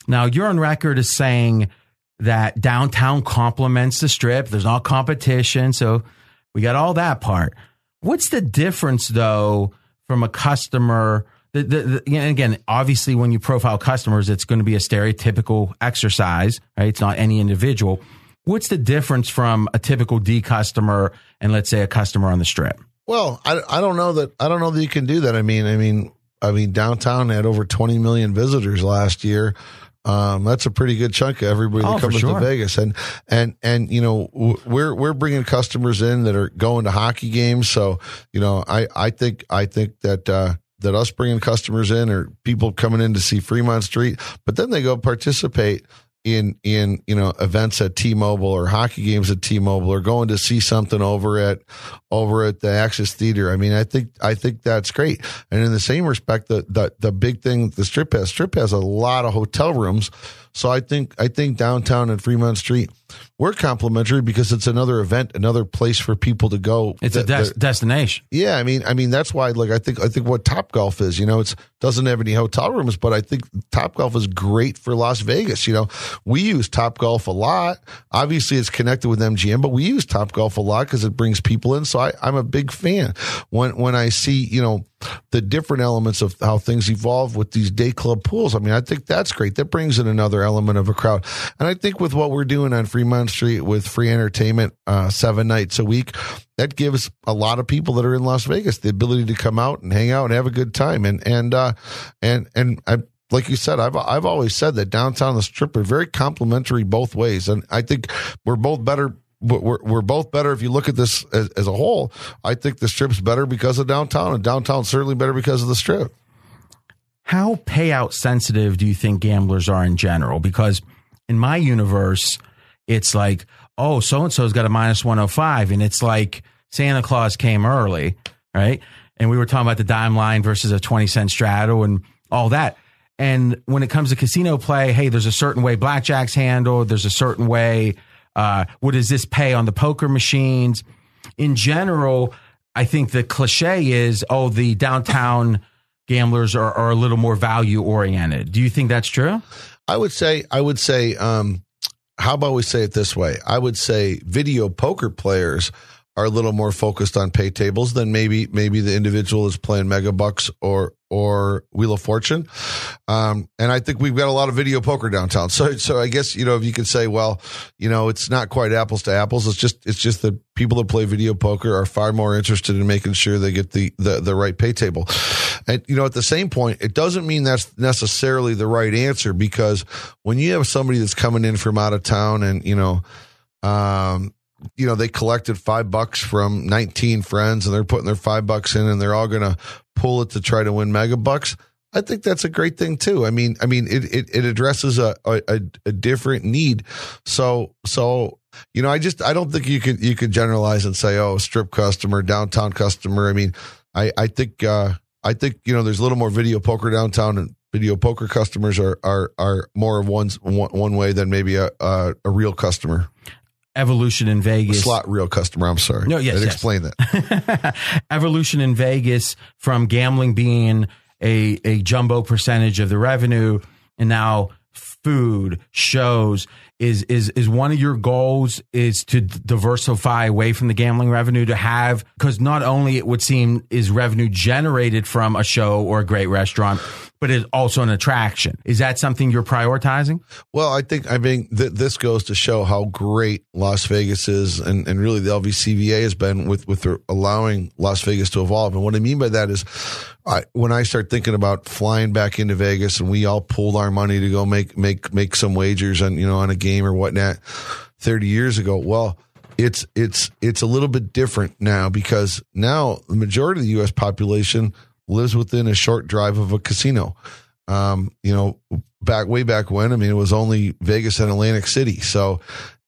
Now, you're on record as saying that downtown complements the strip. There's no competition, so we got all that part. What's the difference, though, from a customer the, the, the, and again, obviously, when you profile customers, it's going to be a stereotypical exercise, right? It's not any individual. What's the difference from a typical D customer and let's say a customer on the strip? Well, I, I don't know that I don't know that you can do that. I mean, I mean, I mean, downtown had over 20 million visitors last year. Um, that's a pretty good chunk of everybody Oh, that for comes sure. to Vegas, and and and you know we're we're bringing customers in that are going to hockey games. So you know, I I think I think that uh, that us bringing customers in or people coming in to see Fremont Street, but then they go participate in in you know events at T-Mobile or hockey games at T-Mobile or going to see something over at over at the Axis Theater. I mean, I think I think that's great. And in the same respect, the the the big thing the Strip has Strip has a lot of hotel rooms. So I think I think downtown and Fremont Street we're complimentary because it's another event, another place for people to go. It's a des- destination. yeah, I mean, I mean that's why. Like, I think I think what Top Golf is, you know, it's doesn't have any hotel rooms, but I think Top Golf is great for Las Vegas. You know, we use Top Golf a lot. Obviously, it's connected with MGM, but we use Top Golf a lot because it brings people in. So I, I'm a big fan when when I see you know the different elements of how things evolve with these day club pools. I mean, I think that's great. That brings in another element of a crowd. And I think with what we're doing on Fremont Street with free entertainment uh, seven nights a week, that gives a lot of people that are in Las Vegas the ability to come out and hang out and have a good time. And and uh, and and I. Like you said, I've I've always said that downtown and the strip are very complementary both ways, and I think we're both better we're, we're both better if you look at this as, as a whole. I think the strip's better because of downtown, and downtown's certainly better because of the strip. How payout sensitive do you think gamblers are in general? Because in my universe, it's like, oh, so and so's got a minus 105, and it's like Santa Claus came early, right? And we were talking about the dime line versus a 20 cent straddle and all that. And when it comes to casino play, hey, there's a certain way blackjack's handled, there's a certain way. Uh, what does this pay on the poker machines? In general, I think the cliche is, oh, the downtown gamblers are, are a little more value oriented. Do you think that's true? I would say, I would say, um, how about we say it this way? I would say video poker players are a little more focused on pay tables than maybe maybe the individual is playing Megabucks or or Wheel of Fortune. Um, and I think we've got a lot of video poker downtown. So so I guess you know if you could say, well, you know, it's not quite apples to apples. It's just it's just that people that play video poker are far more interested in making sure they get the the, the right pay table. And you know, at the same point, it doesn't mean that's necessarily the right answer because when you have somebody that's coming in from out of town and you know um, you know, they collected five bucks from 19 friends and they're putting their five bucks in and they're all going to pull it to try to win Megabucks. I think that's a great thing too. I mean, I mean, it, it, it addresses a, a, a different need. So, so, you know, I just, I don't think you could, you could generalize and say, oh, strip customer, downtown customer. I mean, I, I think, uh, I think, you know, there's a little more video poker downtown and video poker customers are, are, are more of one's one, one way than maybe a, a, a real customer. Evolution in Vegas. Slot real customer. I'm sorry. No, yes, yes. explain that. Evolution in Vegas from gambling being a, a jumbo percentage of the revenue and now food shows is is is one of your goals is to d- diversify away from the gambling revenue to have because not only it would seem is revenue generated from a show or a great restaurant but it's also an attraction is that something you're prioritizing Well, I think I mean th- this goes to show how great Las Vegas is, and, and really the LVCVA has been with with allowing Las Vegas to evolve. And what I mean by that is, I, when I start thinking about flying back into Vegas, and we all pooled our money to go make make make some wagers on you know on a game or whatnot, thirty years ago. Well. It's it's it's a little bit different now because now the majority of the U.S. population lives within a short drive of a casino. Um, you know, back way back when, I mean, it was only Vegas and Atlantic City. So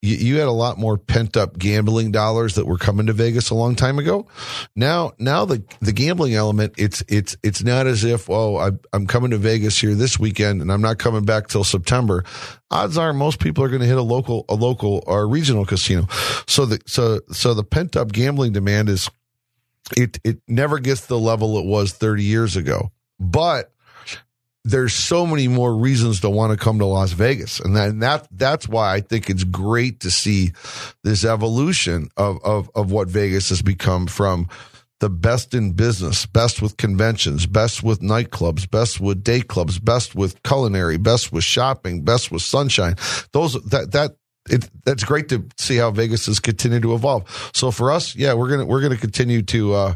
you, you had a lot more pent up gambling dollars that were coming to Vegas a long time ago. Now, now the, the gambling element, it's, it's, it's not as if, oh, I, I'm coming to Vegas here this weekend and I'm not coming back till September. Odds are most people are going to hit a local, a local or regional casino. So the, so, so the pent up gambling demand is, it, it never gets the level it was 30 years ago, but there's so many more reasons to want to come to Las Vegas. And that, and that that's why I think it's great to see this evolution of, of, of what Vegas has become from the best in business, best with conventions, best with nightclubs, best with day clubs, best with culinary, best with shopping, best with sunshine. Those that that it, that's great to see how Vegas has continued to evolve. So for us, yeah, we're gonna we're gonna continue to uh,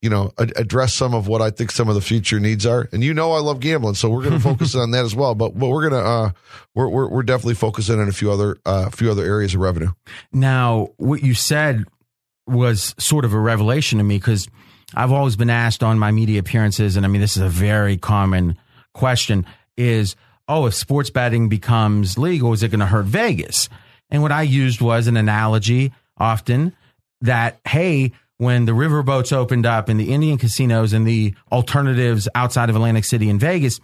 you know ad- address some of what I think some of the future needs are. And you know, I love gambling, so we're gonna focus on that as well. But but we're gonna uh, we're, we're we're definitely focusing on a few other uh, a few other areas of revenue. Now, what you said was sort of a revelation to me because I've always been asked on my media appearances, and I mean, this is a very common question: is oh, if sports betting becomes legal, is it going to hurt Vegas? And what I used was an analogy often that, hey, when the riverboats opened up and the Indian casinos and the alternatives outside of Atlantic City and Vegas,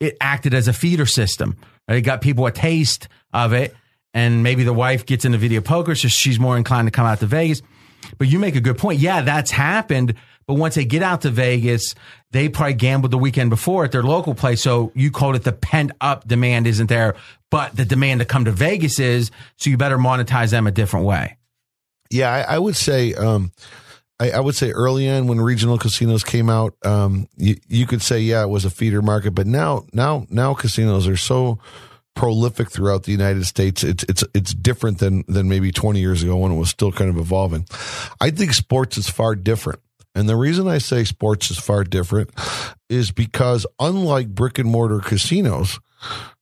it acted as a feeder system. It got people a taste of it. And maybe the wife gets into video poker, so she's more inclined to come out to Vegas. But you make a good point. Yeah, that's happened. But once they get out to Vegas, they probably gambled the weekend before at their local place. So you called it the pent up demand isn't there, but the demand to come to Vegas is. So you better monetize them a different way. Yeah, I, I would say, um, I, I, would say early on when regional casinos came out, um, you, you could say, yeah, it was a feeder market, but now, now, now casinos are so prolific throughout the United States. It's it's it's different than than maybe 20 years ago when it was still kind of evolving. I think sports is far different. And the reason I say sports is far different is because unlike brick and mortar casinos,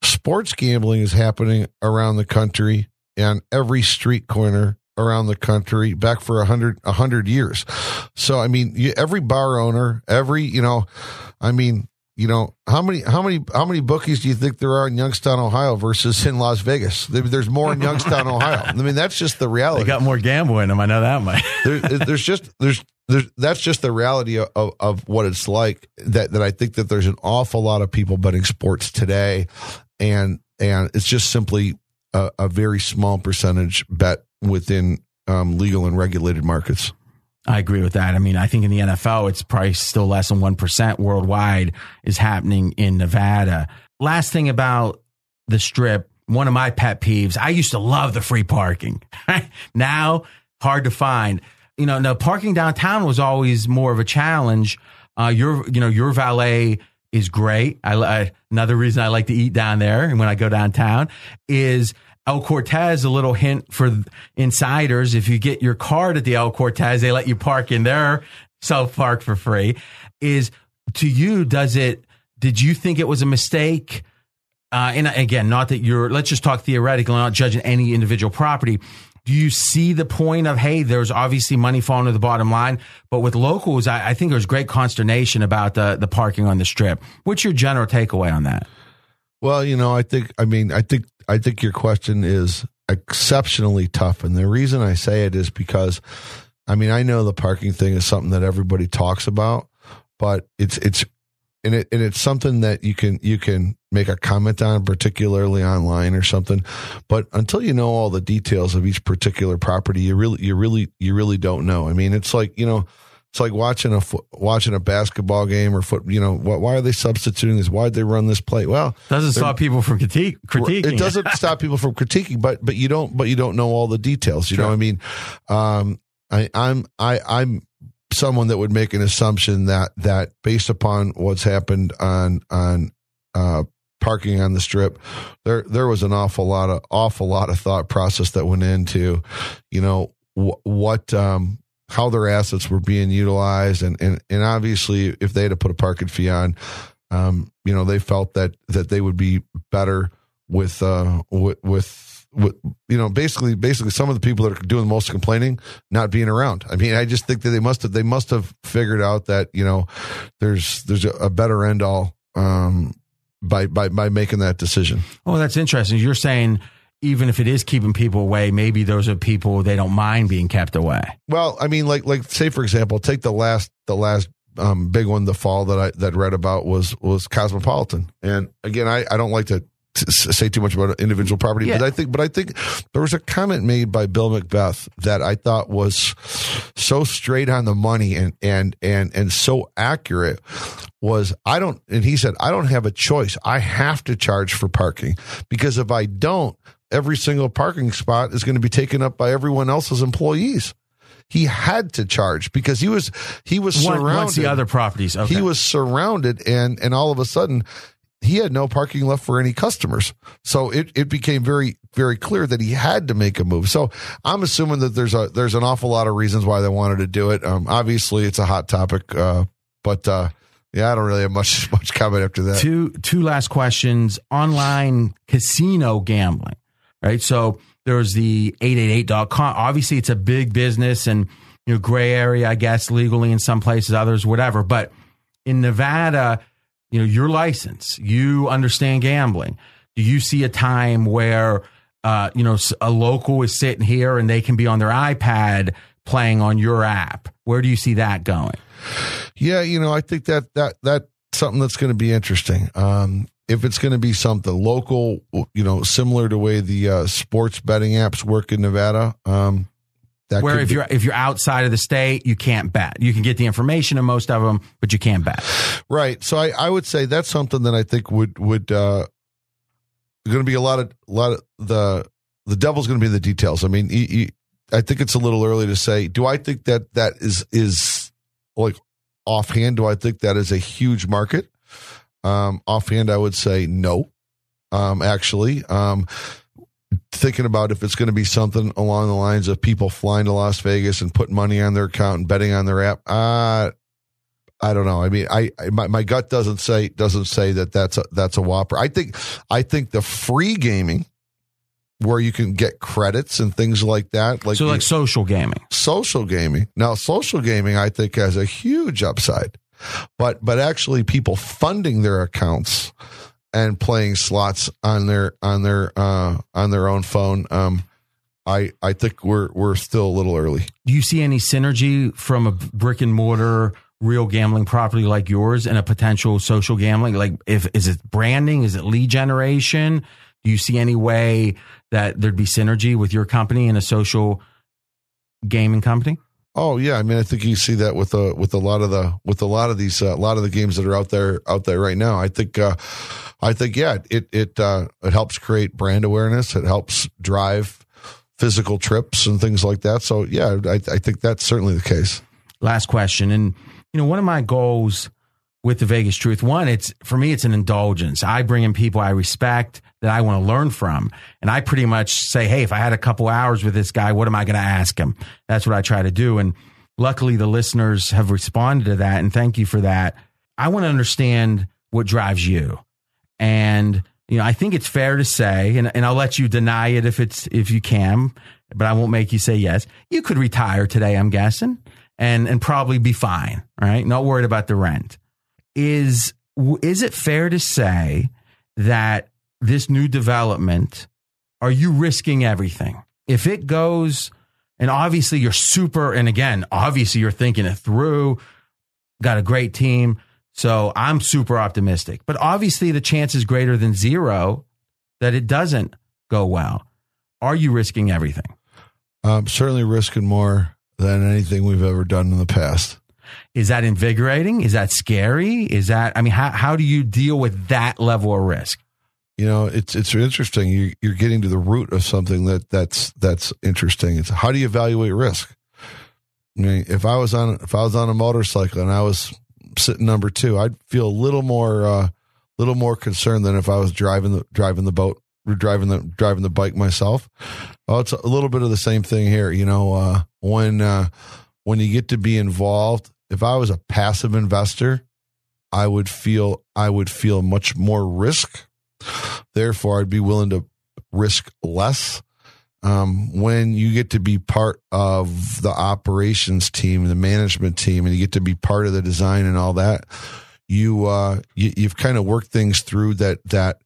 sports gambling is happening around the country and every street corner around the country back for a hundred a hundred years. So I mean, you, every bar owner, every you know, I mean, you know how many how many how many bookies do you think there are in Youngstown, Ohio versus in Las Vegas? There's more in Youngstown, Ohio. I mean, that's just the reality. They got more gambling in them. I know that much. there, there's just there's there's, that's just the reality of, of, what it's like that, that I think that there's an awful lot of people betting sports today and, and it's just simply a, a very small percentage bet within um, legal and regulated markets. I agree with that. I mean, I think in the NFL, it's probably still less than 1% worldwide is happening in Nevada. Last thing about the strip, one of my pet peeves, I used to love the free parking. now, hard to find you know, now parking downtown was always more of a challenge. Uh, your, you know, your valet is great. I, I, another reason I like to eat down there and when I go downtown is El Cortez. A little hint for insiders: if you get your card at the El Cortez, they let you park in their self park for free. Is to you? Does it? Did you think it was a mistake? Uh, and again, not that you're. Let's just talk theoretically, not judging any individual property do you see the point of hey there's obviously money falling to the bottom line? But with locals i, I think there's great consternation about the, the parking on the strip. What's your general takeaway on that? Well you know i think i mean i think i think your question is exceptionally tough. And the reason i say it is because i mean i know the parking thing is something that everybody talks about but it's it's and it and it's something that you can you can make a comment on, particularly online or something. But until you know all the details of each particular property, you really you really you really don't know. I mean, it's like you know. It's like watching a watching a basketball game or foot. You know, why are they substituting this? Why did they run this play? Well, it doesn't stop people from critique, critiquing. It doesn't stop people from critiquing, but but you don't but you don't know all the details. You sure. know, I mean, um, I, I'm I I'm someone that would make an assumption that that based upon what's happened on on uh, parking on the strip, there there was an awful lot of awful lot of thought process that went into, you know, wh- what um, how their assets were being utilized, and and and obviously if they had to put a parking fee on, um, you know, they felt that that they would be better with uh with, with you know, basically, basically, some of the people that are doing the most complaining not being around. I mean, I just think that they must have they must have figured out that you know, there's there's a, better end all um, by by by making that decision. Oh, that's interesting. You're saying even if it is keeping people away, maybe those are people they don't mind being kept away. Well, I mean, like like say for example, take the last the last um, big one the fall that I that read about was was Cosmopolitan, and again, I I don't like to say too much about individual property, yeah. but I think, but I think there was a comment made by Bill McBeath that I thought was so straight on the money and and and and so accurate. Was I don't, and he said I don't have a choice. I have to charge for parking because if I don't, every single parking spot is going to be taken up by everyone else's employees. he had to charge because he was he was surrounded. Once the other properties, okay. He was surrounded, and and all of a sudden, he had no parking left for any customers. So it, it became very very clear that he had to make a move. So I'm assuming that there's a there's an awful lot of reasons why they wanted to do it. Um, obviously, it's a hot topic, uh, but uh, yeah, I don't really have much much comment after that. two two last questions online casino gambling right so there's the 888.com obviously it's a big business and you know gray area i guess legally in some places others whatever but in nevada you know your license. You understand gambling. Do you see a time where uh, you know a local is sitting here and they can be on their ipad playing on your app? Where do you see that going? Yeah, you know, I think that that that's something that's going to be interesting. Um, if it's going to be something local, you know, similar to way the uh, sports betting apps work in Nevada, um, that where if be- you're if you're outside of the state, you can't bet. You can get the information in most of them, but you can't bet. right. So I, I would say that's something that I think would would uh, going to be a lot of a lot of the the devil's going to be in the details. I mean, you, you, I think it's a little early to say. Do I think that that is is like offhand? Do I think that is a huge market? Um, offhand, I would say no. Um, actually, um, thinking about if it's going to be something along the lines of people flying to Las Vegas and putting money on their account and betting on their app. Uh, I don't know. I mean, I, I my, my gut doesn't say doesn't say that that's a that's a whopper. I think I think the free gaming where you can get credits and things like that, like so like social gaming. social gaming. Now, social gaming, I think, has a huge upside, but but actually, people funding their accounts and playing slots on their on their uh, on their own phone. Um, I I think we're we're still a little early. Do you see any synergy from a brick and mortar real gambling property like yours and a potential social gambling? Like if is it branding? Is it lead generation? Do you see any way that there'd be synergy with your company and a social gaming company? Oh yeah, I mean, I think you see that with a with a lot of the with a lot of these uh, a lot of the games that are out there out there right now. I think uh, I think yeah, it it uh, it helps create brand awareness. It helps drive physical trips and things like that. So yeah, I, I think that's certainly the case. last question and you know one of my goals with the vegas truth. One it's for me it's an indulgence. I bring in people i respect that i want to learn from. And i pretty much say hey if i had a couple hours with this guy what am i going to ask him? That's what i try to do. And luckily the listeners have responded to that. And thank you for that. I want to understand what drives you. And you know i think it's fair to say and, and i'll let you deny it if it's if you can but i won't make you say yes. You could retire today i'm guessing and and probably be fine right? Not worried about the rent is is it fair to say that this new development are you risking everything? If it goes and obviously you're super and again obviously you're thinking it through got a great team so i'm super optimistic. But obviously the chance is greater than zero that it doesn't go well. Are you risking everything? Certainly risking more than anything we've ever done in the past. Is that invigorating is that scary is that i mean how, how do you deal with that level of risk You know, it's it's interesting. You, you're getting to the root of something that that's that's interesting. It's how do you evaluate risk? I mean, if I was on if I was on a motorcycle and I was sitting number two, I'd feel a little more uh, little more concerned than if I was driving the driving the boat driving the driving the bike myself. Oh, it's a little bit of the same thing here. You know, uh, when uh, when you get to be involved, if I was a passive investor, I would feel I would feel much more risk. Therefore, I'd be willing to risk less. Um, when you get to be part of the operations team, the management team, and you get to be part of the design and all that, you uh, you, you've kind of worked things through that that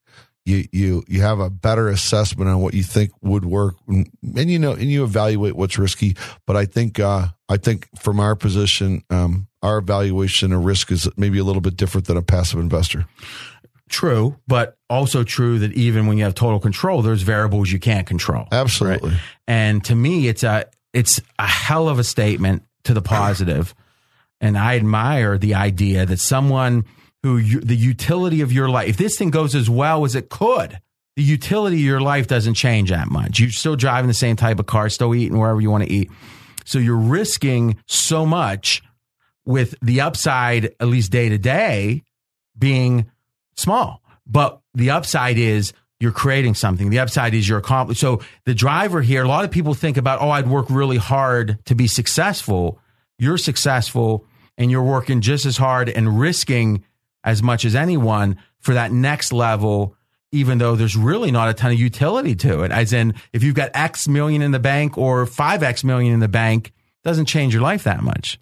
you you you have a better assessment on what you think would work, and, and you know, and you evaluate what's risky. But I think uh, I think from our position, um, our evaluation of risk is maybe a little bit different than a passive investor. true but also true that even when you have total control there's variables you can't control Absolutely. And to me, it's a it's a hell of a statement to the. And I admire the idea that someone who you, the utility of your life, if this thing goes as well as it could, the utility of your life doesn't change that much. You're still driving the same type of car, still eating wherever you want to eat. So you're risking so much with the upside, at least day to day, being small. But the upside is you're creating something. The upside is you're accomplished. So the driver here, a lot of people think about, oh, I'd work really hard to be successful. You're successful and you're working just as hard and risking as much as anyone for that next level, even though there's really not a ton of utility to it. As in, if you've got X million in the bank or 5X million in the bank, doesn't change your life that much.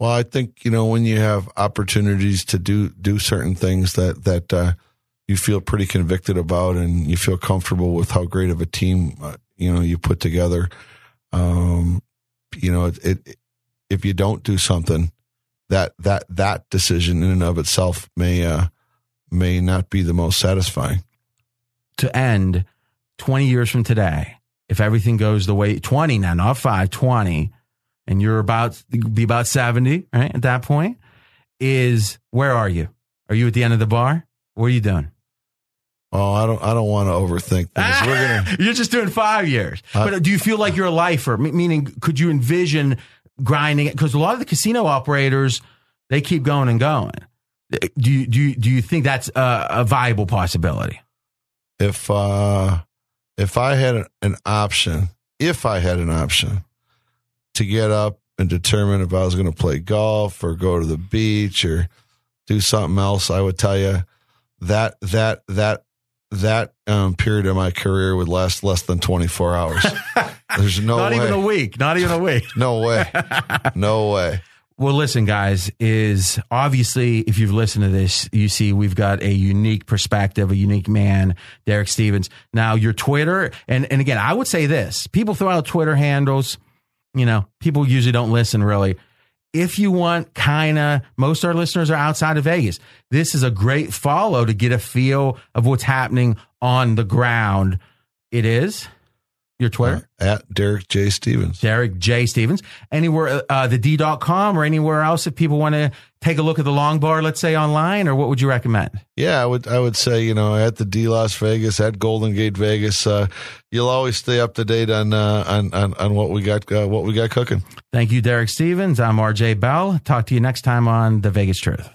Well, I think, you know, when you have opportunities to do, do certain things that, that, uh, you feel pretty convicted about and you feel comfortable with how great of a team, uh, you know, you put together. Um, you know, it, it, if you don't do something, that that that decision in and of itself may uh, may not be the most satisfying. To end 20 years from today, if everything goes the way 20 now, not 5, 20, and you're about be about 70, right? At that point, is where are you? Are you at the end of the bar? What are you doing? Oh, I don't. I don't want to overthink things. We're gonna. you're just doing five years, uh, but do you feel like you're a lifer? Meaning, could you envision grinding it because a lot of the casino operators they keep going and going. Do you do you, do you think that's a, a viable possibility? If uh, if I had an option, if I had an option to get up and determine if I was going to play golf or go to the beach or do something else, I would tell you that that that that um, period of my career would last less than 24 hours. There's no not way. even a week. Not even a week. no way. No way. Well, listen, guys, is obviously if you've listened to this, you see we've got a unique perspective, a unique man, Derek Stevens. Now, your Twitter, and, and again, I would say this people throw out Twitter handles, you know, people usually don't listen really. If you want kind of, most of our listeners are outside of Vegas. This is a great follow to get a feel of what's happening on the ground. It is your Twitter? Uh, at Derek J. Stevens. Derek J. Stevens. Anywhere, uh, the D.com or anywhere else if people want to take a look at the long bar, let's say online, or what would you recommend? Yeah, I would, I would say, you know, at the D Las Vegas, at Golden Gate Vegas, uh, you'll always stay up to date on, uh, on, on, on, what we got, uh, what we got cooking. Thank you, Derek Stevens. I'm RJ Bell. Talk to you next time on The Vegas Truth.